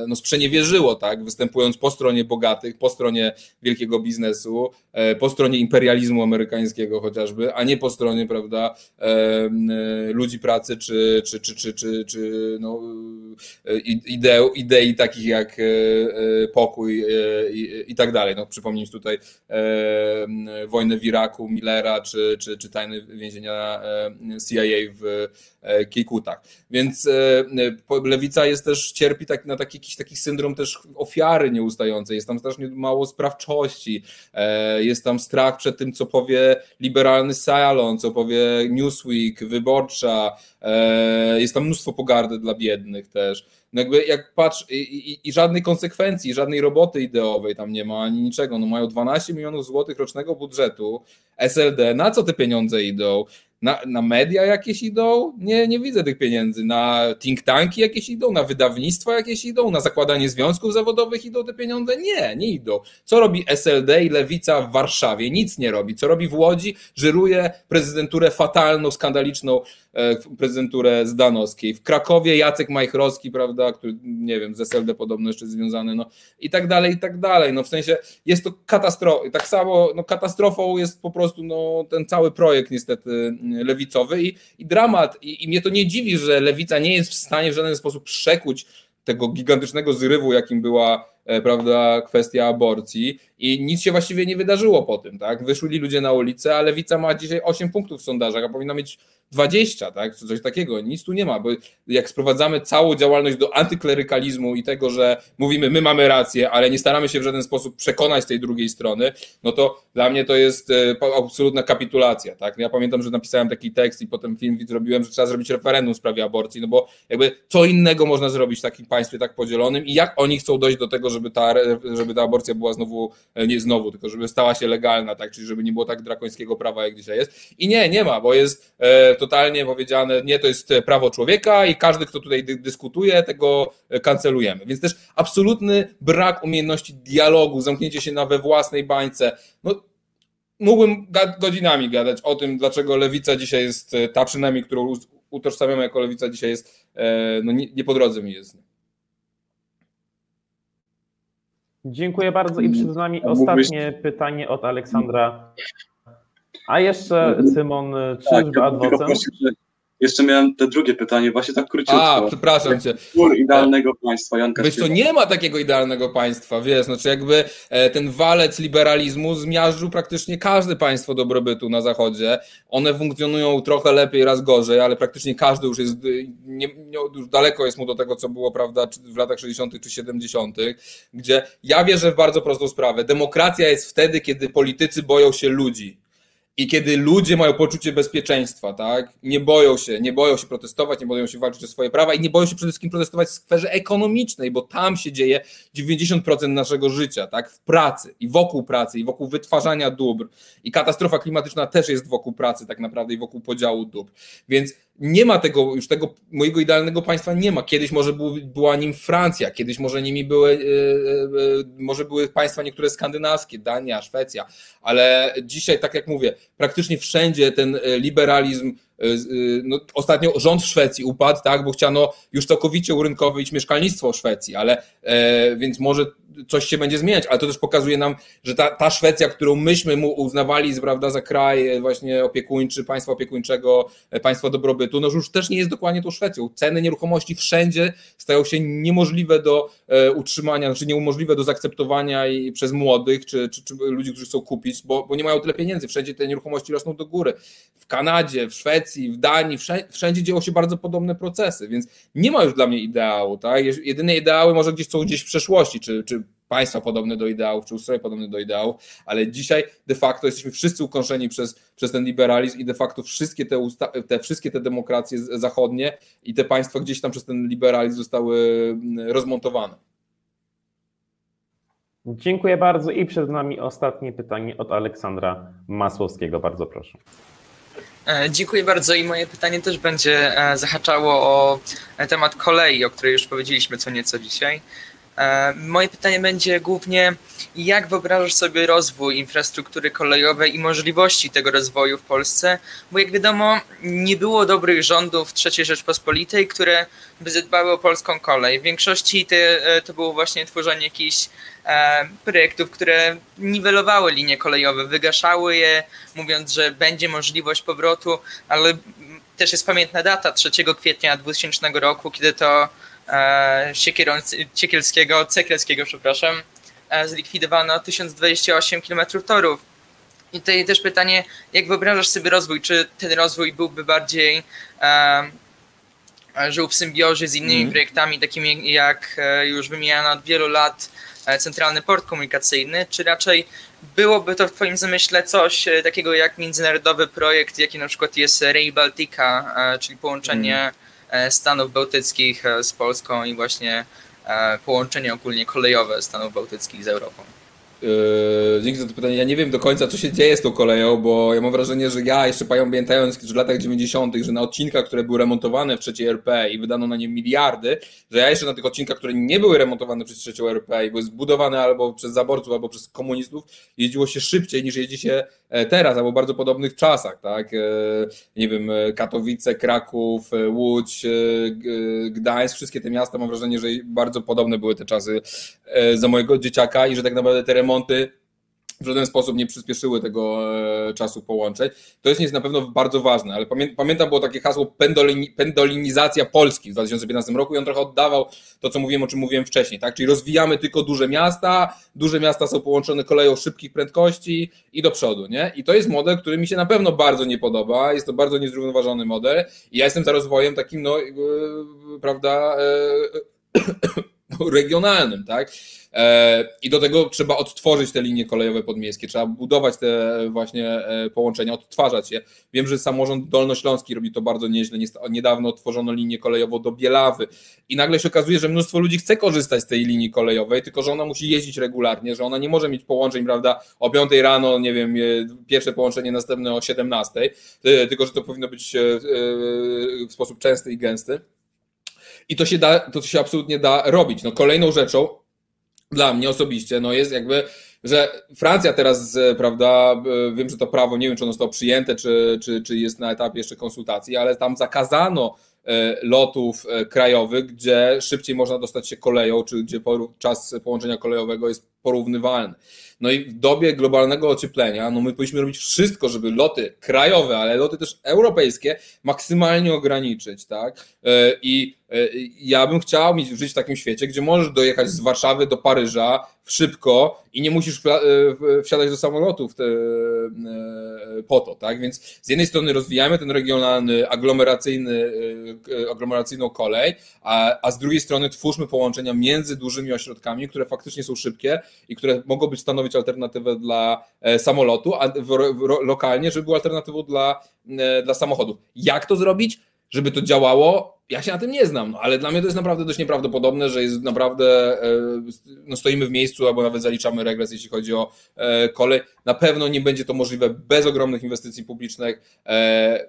no, sprzeniewierzyło, tak, występując po stronie bogatych, po stronie wielkiego biznesu, e, po stronie imperializmu amerykańskiego chociażby, a nie po stronie, prawda, e, ludzi pracy czy, czy, czy, czy, czy, czy no, idei, idei takich jak pokój i, i tak dalej. No, przypomnijmy tutaj wojnę w Iraku, Millera, czy, czy, czy tajne więzienia CIA w Kikutach. Więc lewica jest też cierpi tak, na taki, jakiś taki syndrom też ofiary nieustającej, jest tam strasznie mało sprawczości, e, jest tam strach przed tym, co powie liberalny salon, co powie Newsweek, Wyborcza, e, jest tam mnóstwo pogardy dla biednych też. No jakby jak patrz i, i, i, żadnej konsekwencji, żadnej roboty ideowej tam nie ma, ani niczego. No mają 12 milionów złotych rocznego budżetu, SLD, na co te pieniądze idą? Na, na media jakieś idą? Nie, nie widzę tych pieniędzy. Na think tanki jakieś idą? Na wydawnictwa jakieś idą? Na zakładanie związków zawodowych idą te pieniądze? Nie, nie idą. Co robi SLD i Lewica w Warszawie? Nic nie robi. Co robi w Łodzi? Żyruje prezydenturę fatalną, skandaliczną prezydenturę Zdanowskiej. W Krakowie Jacek Majchrowski, prawda, który nie wiem, z SLD podobno jeszcze związany, no i tak dalej, i tak dalej. No w sensie jest to katastrofa. Tak samo no, katastrofą jest po prostu no, ten cały projekt niestety mm, lewicowy i, i dramat. I, I mnie to nie dziwi, że lewica nie jest w stanie w żaden sposób przekuć tego gigantycznego zrywu, jakim była e, prawda, kwestia aborcji i nic się właściwie nie wydarzyło po tym, tak? Wyszli ludzie na ulicę, a lewica ma dzisiaj 8 punktów w sondażach, a powinna mieć 20, tak? Coś takiego. Nic tu nie ma, bo jak sprowadzamy całą działalność do antyklerykalizmu i tego, że mówimy, my mamy rację, ale nie staramy się w żaden sposób przekonać tej drugiej strony, no to dla mnie to jest e, absolutna kapitulacja, tak? Ja pamiętam, że napisałem taki tekst i potem film zrobiłem, że trzeba zrobić referendum w sprawie aborcji, no bo jakby co innego można zrobić w takim państwie tak podzielonym i jak oni chcą dojść do tego, żeby ta, żeby ta aborcja była znowu, nie znowu, tylko żeby stała się legalna, tak? Czyli żeby nie było tak drakońskiego prawa, jak dzisiaj jest. I nie, nie ma, bo jest e, totalnie powiedziane, nie, to jest prawo człowieka i każdy, kto tutaj dyskutuje, tego kancelujemy. Więc też absolutny brak umiejętności dialogu, zamknięcie się na we własnej bańce. No, mógłbym godzinami gadać o tym, dlaczego lewica dzisiaj jest, e, ta przynajmniej, którą utożsamiamy jako lewica dzisiaj jest, e, no nie, nie po drodze mi jest. Dziękuję bardzo i przed nami ostatnie pytanie od Aleksandra a jeszcze Cymon czyżby tak, adwocem? Jeszcze miałem te drugie pytanie, właśnie tak króciutko. A, przepraszam cię. Twór idealnego państwa, Janka Wiesz co, nie ma takiego idealnego państwa, wiesz, znaczy jakby e, ten walec liberalizmu zmiażdżył praktycznie każde państwo dobrobytu na zachodzie. One funkcjonują trochę lepiej, raz gorzej, ale praktycznie każdy już jest, nie, nie, już daleko jest mu do tego, co było, prawda, w latach 60. czy 70., gdzie ja wierzę w bardzo prostą sprawę. Demokracja jest wtedy, kiedy politycy boją się ludzi i kiedy ludzie mają poczucie bezpieczeństwa, tak, nie boją się, nie boją się protestować, nie boją się walczyć o swoje prawa i nie boją się przede wszystkim protestować w sferze ekonomicznej, bo tam się dzieje 90% naszego życia, tak, w pracy i wokół pracy i wokół wytwarzania dóbr. I katastrofa klimatyczna też jest wokół pracy tak naprawdę i wokół podziału dóbr. Więc nie ma tego, już tego mojego idealnego państwa nie ma. Kiedyś może był, była nim Francja, kiedyś może nimi były, yy, yy, może były państwa niektóre skandynawskie, Dania, Szwecja, ale dzisiaj, tak jak mówię, praktycznie wszędzie ten liberalizm no, ostatnio rząd w Szwecji upadł, tak, bo chciano już całkowicie urynkowić mieszkalnictwo w Szwecji, ale e, więc może coś się będzie zmieniać, ale to też pokazuje nam, że ta, ta Szwecja, którą myśmy mu uznawali prawda, za kraj e, właśnie opiekuńczy, państwa opiekuńczego, e, państwa dobrobytu, no już też nie jest dokładnie tą Szwecją. Ceny nieruchomości wszędzie stają się niemożliwe do e, utrzymania, znaczy niemożliwe do zaakceptowania i przez młodych, czy, czy, czy ludzi, którzy chcą kupić, bo, bo nie mają tyle pieniędzy. Wszędzie te nieruchomości rosną do góry. W Kanadzie, w Szwecji, w Danii, wszędzie, wszędzie się bardzo podobne procesy, więc nie ma już dla mnie ideału. Tak? Jedyne ideały może gdzieś są gdzieś w przeszłości, czy, czy państwa podobne do ideałów, czy ustroje podobne do ideałów, ale dzisiaj de facto jesteśmy wszyscy ukończeni przez, przez ten liberalizm i de facto wszystkie te, te, wszystkie te demokracje zachodnie i te państwa gdzieś tam przez ten liberalizm zostały mm, rozmontowane. Dziękuję bardzo i przed nami ostatnie pytanie od Aleksandra Masłowskiego. Bardzo proszę. E, dziękuję bardzo i moje pytanie też będzie e, zahaczało o temat kolei, o której już powiedzieliśmy co nieco dzisiaj. E, moje pytanie będzie głównie, jak wyobrażasz sobie rozwój infrastruktury kolejowej i możliwości tego rozwoju w Polsce? Bo jak wiadomo, nie było dobrych rządów III Rzeczpospolitej, które by zadbały o polską kolej. W większości te, e, to było właśnie tworzenie jakichś e, projektów, które niwelowały linie kolejowe, wygaszały je, mówiąc, że będzie możliwość powrotu, ale też jest pamiętna data 3 kwietnia 2000 roku, kiedy to e, Siekierą Ciekielskiego, Cekielskiego, przepraszam, e, zlikwidowano 1028 km torów. I tutaj też pytanie, jak wyobrażasz sobie rozwój? Czy ten rozwój byłby bardziej e, żył w symbiozie z innymi Mhm. projektami, takimi jak e, już wymieniano od wielu lat e, Centralny Port Komunikacyjny, czy raczej byłoby to w Twoim zamyśle coś e, takiego jak międzynarodowy projekt, jaki na przykład jest Rail Baltica, e, czyli połączenie e, Stanów Bałtyckich e, z Polską i właśnie e, połączenie ogólnie kolejowe Stanów Bałtyckich z Europą? Yy, dzięki za to pytanie. Ja nie wiem do końca, co się dzieje z tą koleją, bo ja mam wrażenie, że ja jeszcze pamiętając w latach 90., że na odcinkach, które były remontowane w trzeciej RP i wydano na nie miliardy, że ja jeszcze na tych odcinkach, które nie były remontowane przez trzecią RP i były zbudowane albo przez zaborców, albo przez komunistów, jeździło się szybciej niż jeździ się teraz, albo bardzo podobnych czasach, tak? E, Nie wiem, e, Katowice, Kraków, e, Łódź, e, Gdańsk, wszystkie te miasta, mam wrażenie, że bardzo podobne były te czasy e, za mojego dzieciaka i że tak naprawdę te remonty w żaden sposób nie przyspieszyły tego e, czasu połączeń. To jest na pewno bardzo ważne, ale pamię, pamiętam było takie hasło pendolini, pendolinizacja Polski w 2015 roku i on trochę oddawał to, co mówiłem, o czym mówiłem wcześniej, tak? Czyli rozwijamy tylko duże miasta, duże miasta są połączone koleją szybkich prędkości i do przodu, nie? I to jest model, który mi się na pewno bardzo nie podoba, jest to bardzo niezrównoważony model i ja jestem za rozwojem takim, no, e, prawda, e, regionalnym, tak? E, I do tego trzeba odtworzyć te linie kolejowe podmiejskie, trzeba budować te właśnie e, połączenia, odtwarzać je. Wiem, że samorząd dolnośląski robi to bardzo nieźle. Niedawno otworzono linię kolejową do Bielawy i nagle się okazuje, że mnóstwo ludzi chce korzystać z tej linii kolejowej, tylko że ona musi jeździć regularnie, że ona nie może mieć połączeń, prawda, o 5 rano, nie wiem, e, pierwsze połączenie, następne o 17, e, tylko że to powinno być e, e, w sposób częsty i gęsty. I to się da, to się absolutnie da robić. No kolejną rzeczą dla mnie osobiście, no jest jakby, że Francja teraz, e, prawda, wiem, że to prawo, nie wiem, czy ono zostało przyjęte, czy, czy, czy jest na etapie jeszcze konsultacji, ale tam zakazano e, lotów e, krajowych, gdzie szybciej można dostać się koleją, czy gdzie czas połączenia kolejowego jest porównywalny. No i w dobie globalnego ocieplenia, no my powinniśmy robić wszystko, żeby loty krajowe, ale loty też europejskie maksymalnie ograniczyć, tak? E, I e, ja bym chciał mieć żyć w takim świecie, gdzie możesz dojechać z Warszawy do Paryża szybko i nie musisz e, wsiadać do samolotu w te, e, po to, tak? Więc z jednej strony rozwijamy ten regionalny, aglomeracyjny, aglomeracyjną kolej, a, a z drugiej strony twórzmy połączenia między dużymi ośrodkami, które faktycznie są szybkie i które mogą być stanowić alternatywę dla e, samolotu, a lokalnie, żeby były alternatywą dla, e, dla samochodów. Jak to zrobić? Żeby to działało, ja się na tym nie znam, no, ale dla mnie to jest naprawdę dość nieprawdopodobne, że jest naprawdę, e, no stoimy w miejscu albo nawet zaliczamy regres, jeśli chodzi o kolej. Na pewno nie będzie to możliwe bez ogromnych inwestycji publicznych.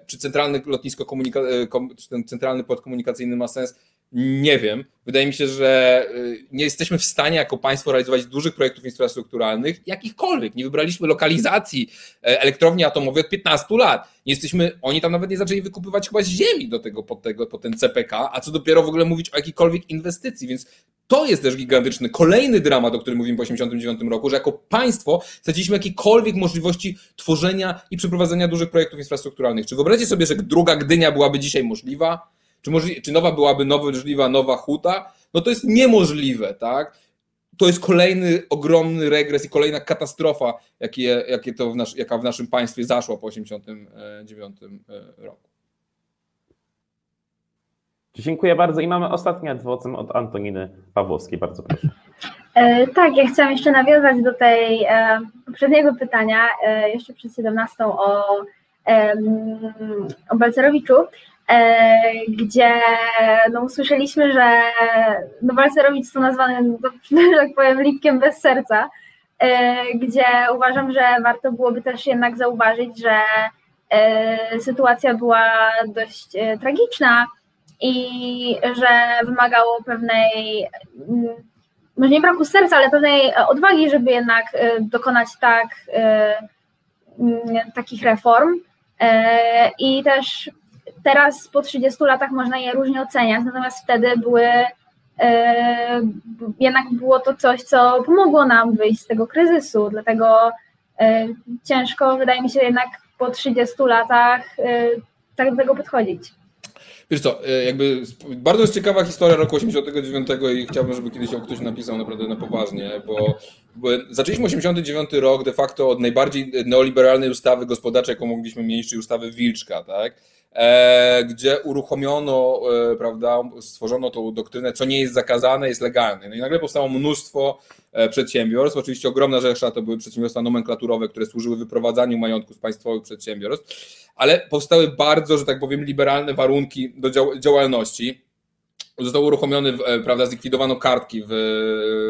Czy centralne lotnisko komunika- ten centralny port komunikacyjny ma sens? Nie wiem. Wydaje mi się, że y, nie jesteśmy w stanie jako państwo realizować dużych projektów infrastrukturalnych, jakichkolwiek. Nie wybraliśmy lokalizacji e, elektrowni atomowej od 15 lat. Nie jesteśmy, oni tam nawet nie zaczęli wykupywać chyba ziemi do tego, pod, tego, pod ten CPK, a co dopiero w ogóle mówić o jakiejkolwiek inwestycji, więc to jest też gigantyczny, kolejny dramat, o którym mówimy po 1989 roku, że jako państwo straciliśmy jakiekolwiek możliwości tworzenia i przeprowadzenia dużych projektów infrastrukturalnych. Czy wyobraźcie sobie, że druga Gdynia byłaby dzisiaj możliwa? Czy, możli, czy nowa byłaby możliwa nowa huta? No to jest niemożliwe, tak? To jest kolejny ogromny regres i kolejna katastrofa, jakie, jakie to w nasz, jaka w naszym państwie zaszła po 1989 roku. Dziękuję bardzo i mamy ostatni adwocem od Antoniny Pawłowskiej. Bardzo proszę. E, tak, ja chciałam jeszcze nawiązać do tej e, poprzedniego pytania, e, jeszcze przed 17 o, e, o Balcerowiczu, e, gdzie no, usłyszeliśmy, że no, Balcerowicz są nazwany, no, że tak powiem, lipkiem bez serca, e, gdzie uważam, że warto byłoby też jednak zauważyć, że e, sytuacja była dość e, tragiczna i że wymagało pewnej może nie braku serca, ale pewnej e, odwagi, żeby jednak e, dokonać tak, e, mm, takich reform. E, I też teraz po 30 latach można je różnie oceniać, natomiast wtedy były e, jednak było to coś, co pomogło nam wyjść z tego kryzysu, dlatego e, ciężko wydaje mi się jednak po 30 latach e, tak do tego podchodzić. Wiesz co, jakby bardzo jest ciekawa historia roku 89 i chciałbym, żeby kiedyś ją ktoś napisał naprawdę na poważnie, bo, bo zaczęliśmy 89 rok de facto od najbardziej neoliberalnej ustawy gospodarczej, jaką mogliśmy mieć, czyli ustawy Wilczka, tak? E, gdzie uruchomiono, e, prawda, stworzono tą doktrynę, co nie jest zakazane, jest legalne. No i nagle powstało mnóstwo e, przedsiębiorstw. Oczywiście ogromna rzesza to były przedsiębiorstwa nomenklaturowe, które służyły wyprowadzaniu majątku z państwowych przedsiębiorstw, ale powstały bardzo, że tak powiem, liberalne warunki do dział- działalności. Został uruchomiony, prawda, zlikwidowano kartki w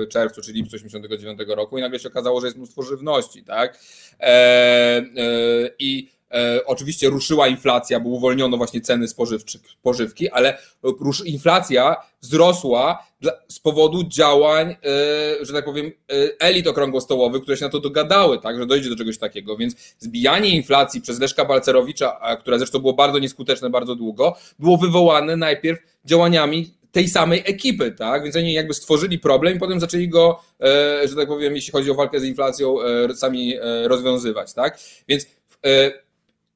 czerwcu czy lipcu 1989 roku i nagle się okazało, że jest mnóstwo żywności, tak? I oczywiście ruszyła inflacja, bo uwolniono właśnie ceny spożywki, ale inflacja wzrosła z powodu działań, e, że tak powiem, e, elit okrągłostołowych, które się na to dogadały, tak, że dojdzie do czegoś takiego, więc zbijanie inflacji przez Leszka Balcerowicza, które zresztą było bardzo nieskuteczne bardzo długo, było wywołane najpierw działaniami tej samej ekipy, tak? Więc oni jakby stworzyli problem i potem zaczęli go, e, że tak powiem, jeśli chodzi o walkę z inflacją, e, sami e, rozwiązywać, tak? Więc e,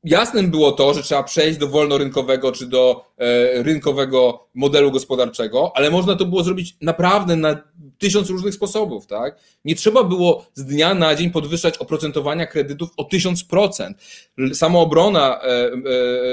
jasnym było to, że trzeba przejść do wolnorynkowego czy do e, rynkowego modelu gospodarczego, ale można to było zrobić naprawdę na tysiąc różnych sposobów, tak? Nie trzeba było z dnia na dzień podwyższać oprocentowania kredytów o tysiąc procent. Samoobrona e, e,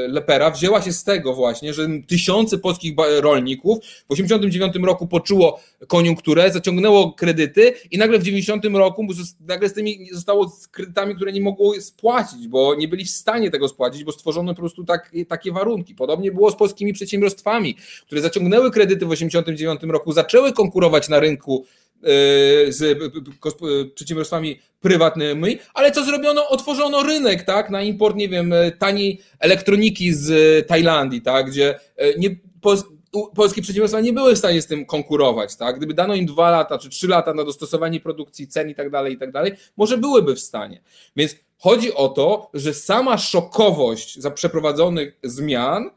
Lepera wzięła się z tego właśnie, że tysiące polskich rolników w 89 roku poczuło koniunkturę, zaciągnęło kredyty i nagle w 90 roku nagle z tymi zostało z kredytami, które nie mogło spłacić, bo nie byli w stanie tego spłacić, bo stworzono po prostu tak, takie warunki. Podobnie było z polskimi przedsiębiorstwami, które zaciągnęły kredyty w 89 roku, zaczęły konkurować na rynku z p- p- gosp- e, przedsiębiorstwami prywatnymi, ale co zrobiono? Otworzono rynek, tak, na import, nie wiem, e, taniej elektroniki z e, Tajlandii, tak, gdzie e, nie, polskie przedsiębiorstwa nie były w stanie z tym konkurować, tak, gdyby dano im dwa lata czy trzy lata na dostosowanie produkcji, cen i tak dalej, i tak dalej, może byłyby w stanie. Więc chodzi o to, że sama szokowość za przeprowadzonych zmian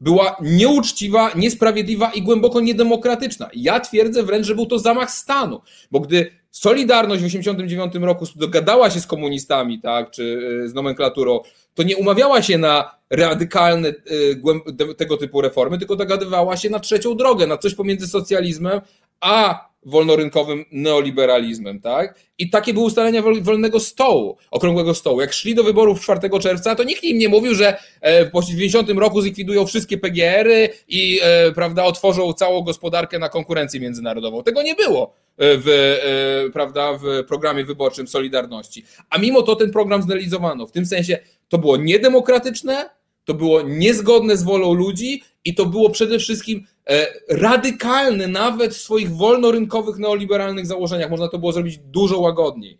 była nieuczciwa, niesprawiedliwa i głęboko niedemokratyczna. Ja twierdzę wręcz, że był to zamach stanu, bo gdy Solidarność w 1989 roku dogadała się z komunistami, tak, czy y, z nomenklaturą, to nie umawiała się na radykalne y, tego typu reformy, tylko dogadywała się na trzecią drogę, na coś pomiędzy socjalizmem a wolnorynkowym neoliberalizmem, tak? I takie były ustalenia wol- wolnego stołu, okrągłego stołu. Jak szli do wyborów 4 czerwca, to nikt im nie mówił, że e, po 90 roku zlikwidują wszystkie PGR-y i e, prawda, otworzą całą gospodarkę na konkurencję międzynarodową. Tego nie było e, w, prawda, w programie wyborczym Solidarności. A mimo to ten program zrealizowano. W tym sensie to było niedemokratyczne, to było niezgodne z wolą ludzi i to było przede wszystkim e, radykalne nawet w swoich wolnorynkowych, neoliberalnych założeniach. Można to było zrobić dużo łagodniej.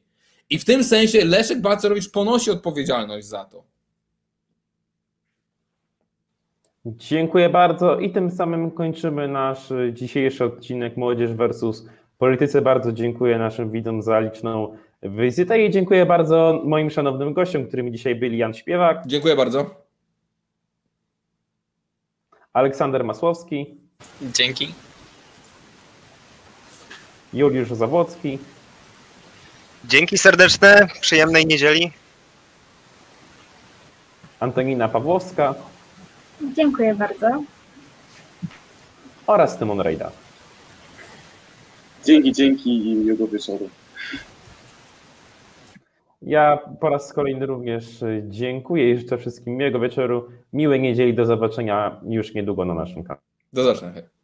I w tym sensie Leszek Balcerowicz ponosi odpowiedzialność za to. Dziękuję bardzo i tym samym kończymy nasz dzisiejszy odcinek Młodzież versus Politycy. Bardzo dziękuję naszym widzom za liczną wizytę i dziękuję bardzo moim szanownym gościom, którymi dzisiaj byli Jan Śpiewak, Dziękuję bardzo. Aleksander Masłowski, Dzięki. Juliusz Zawłocki, Dzięki serdeczne, przyjemnej niedzieli. Antonina Pawłowska Dziękuję bardzo. oraz Tymon Rejda. Dzięki, dzięki i miłego wieczoru. Ja po raz kolejny również y, dziękuję i życzę wszystkim miłego wieczoru, miłej niedzieli, do zobaczenia już niedługo na naszym kanale. Do zobaczenia.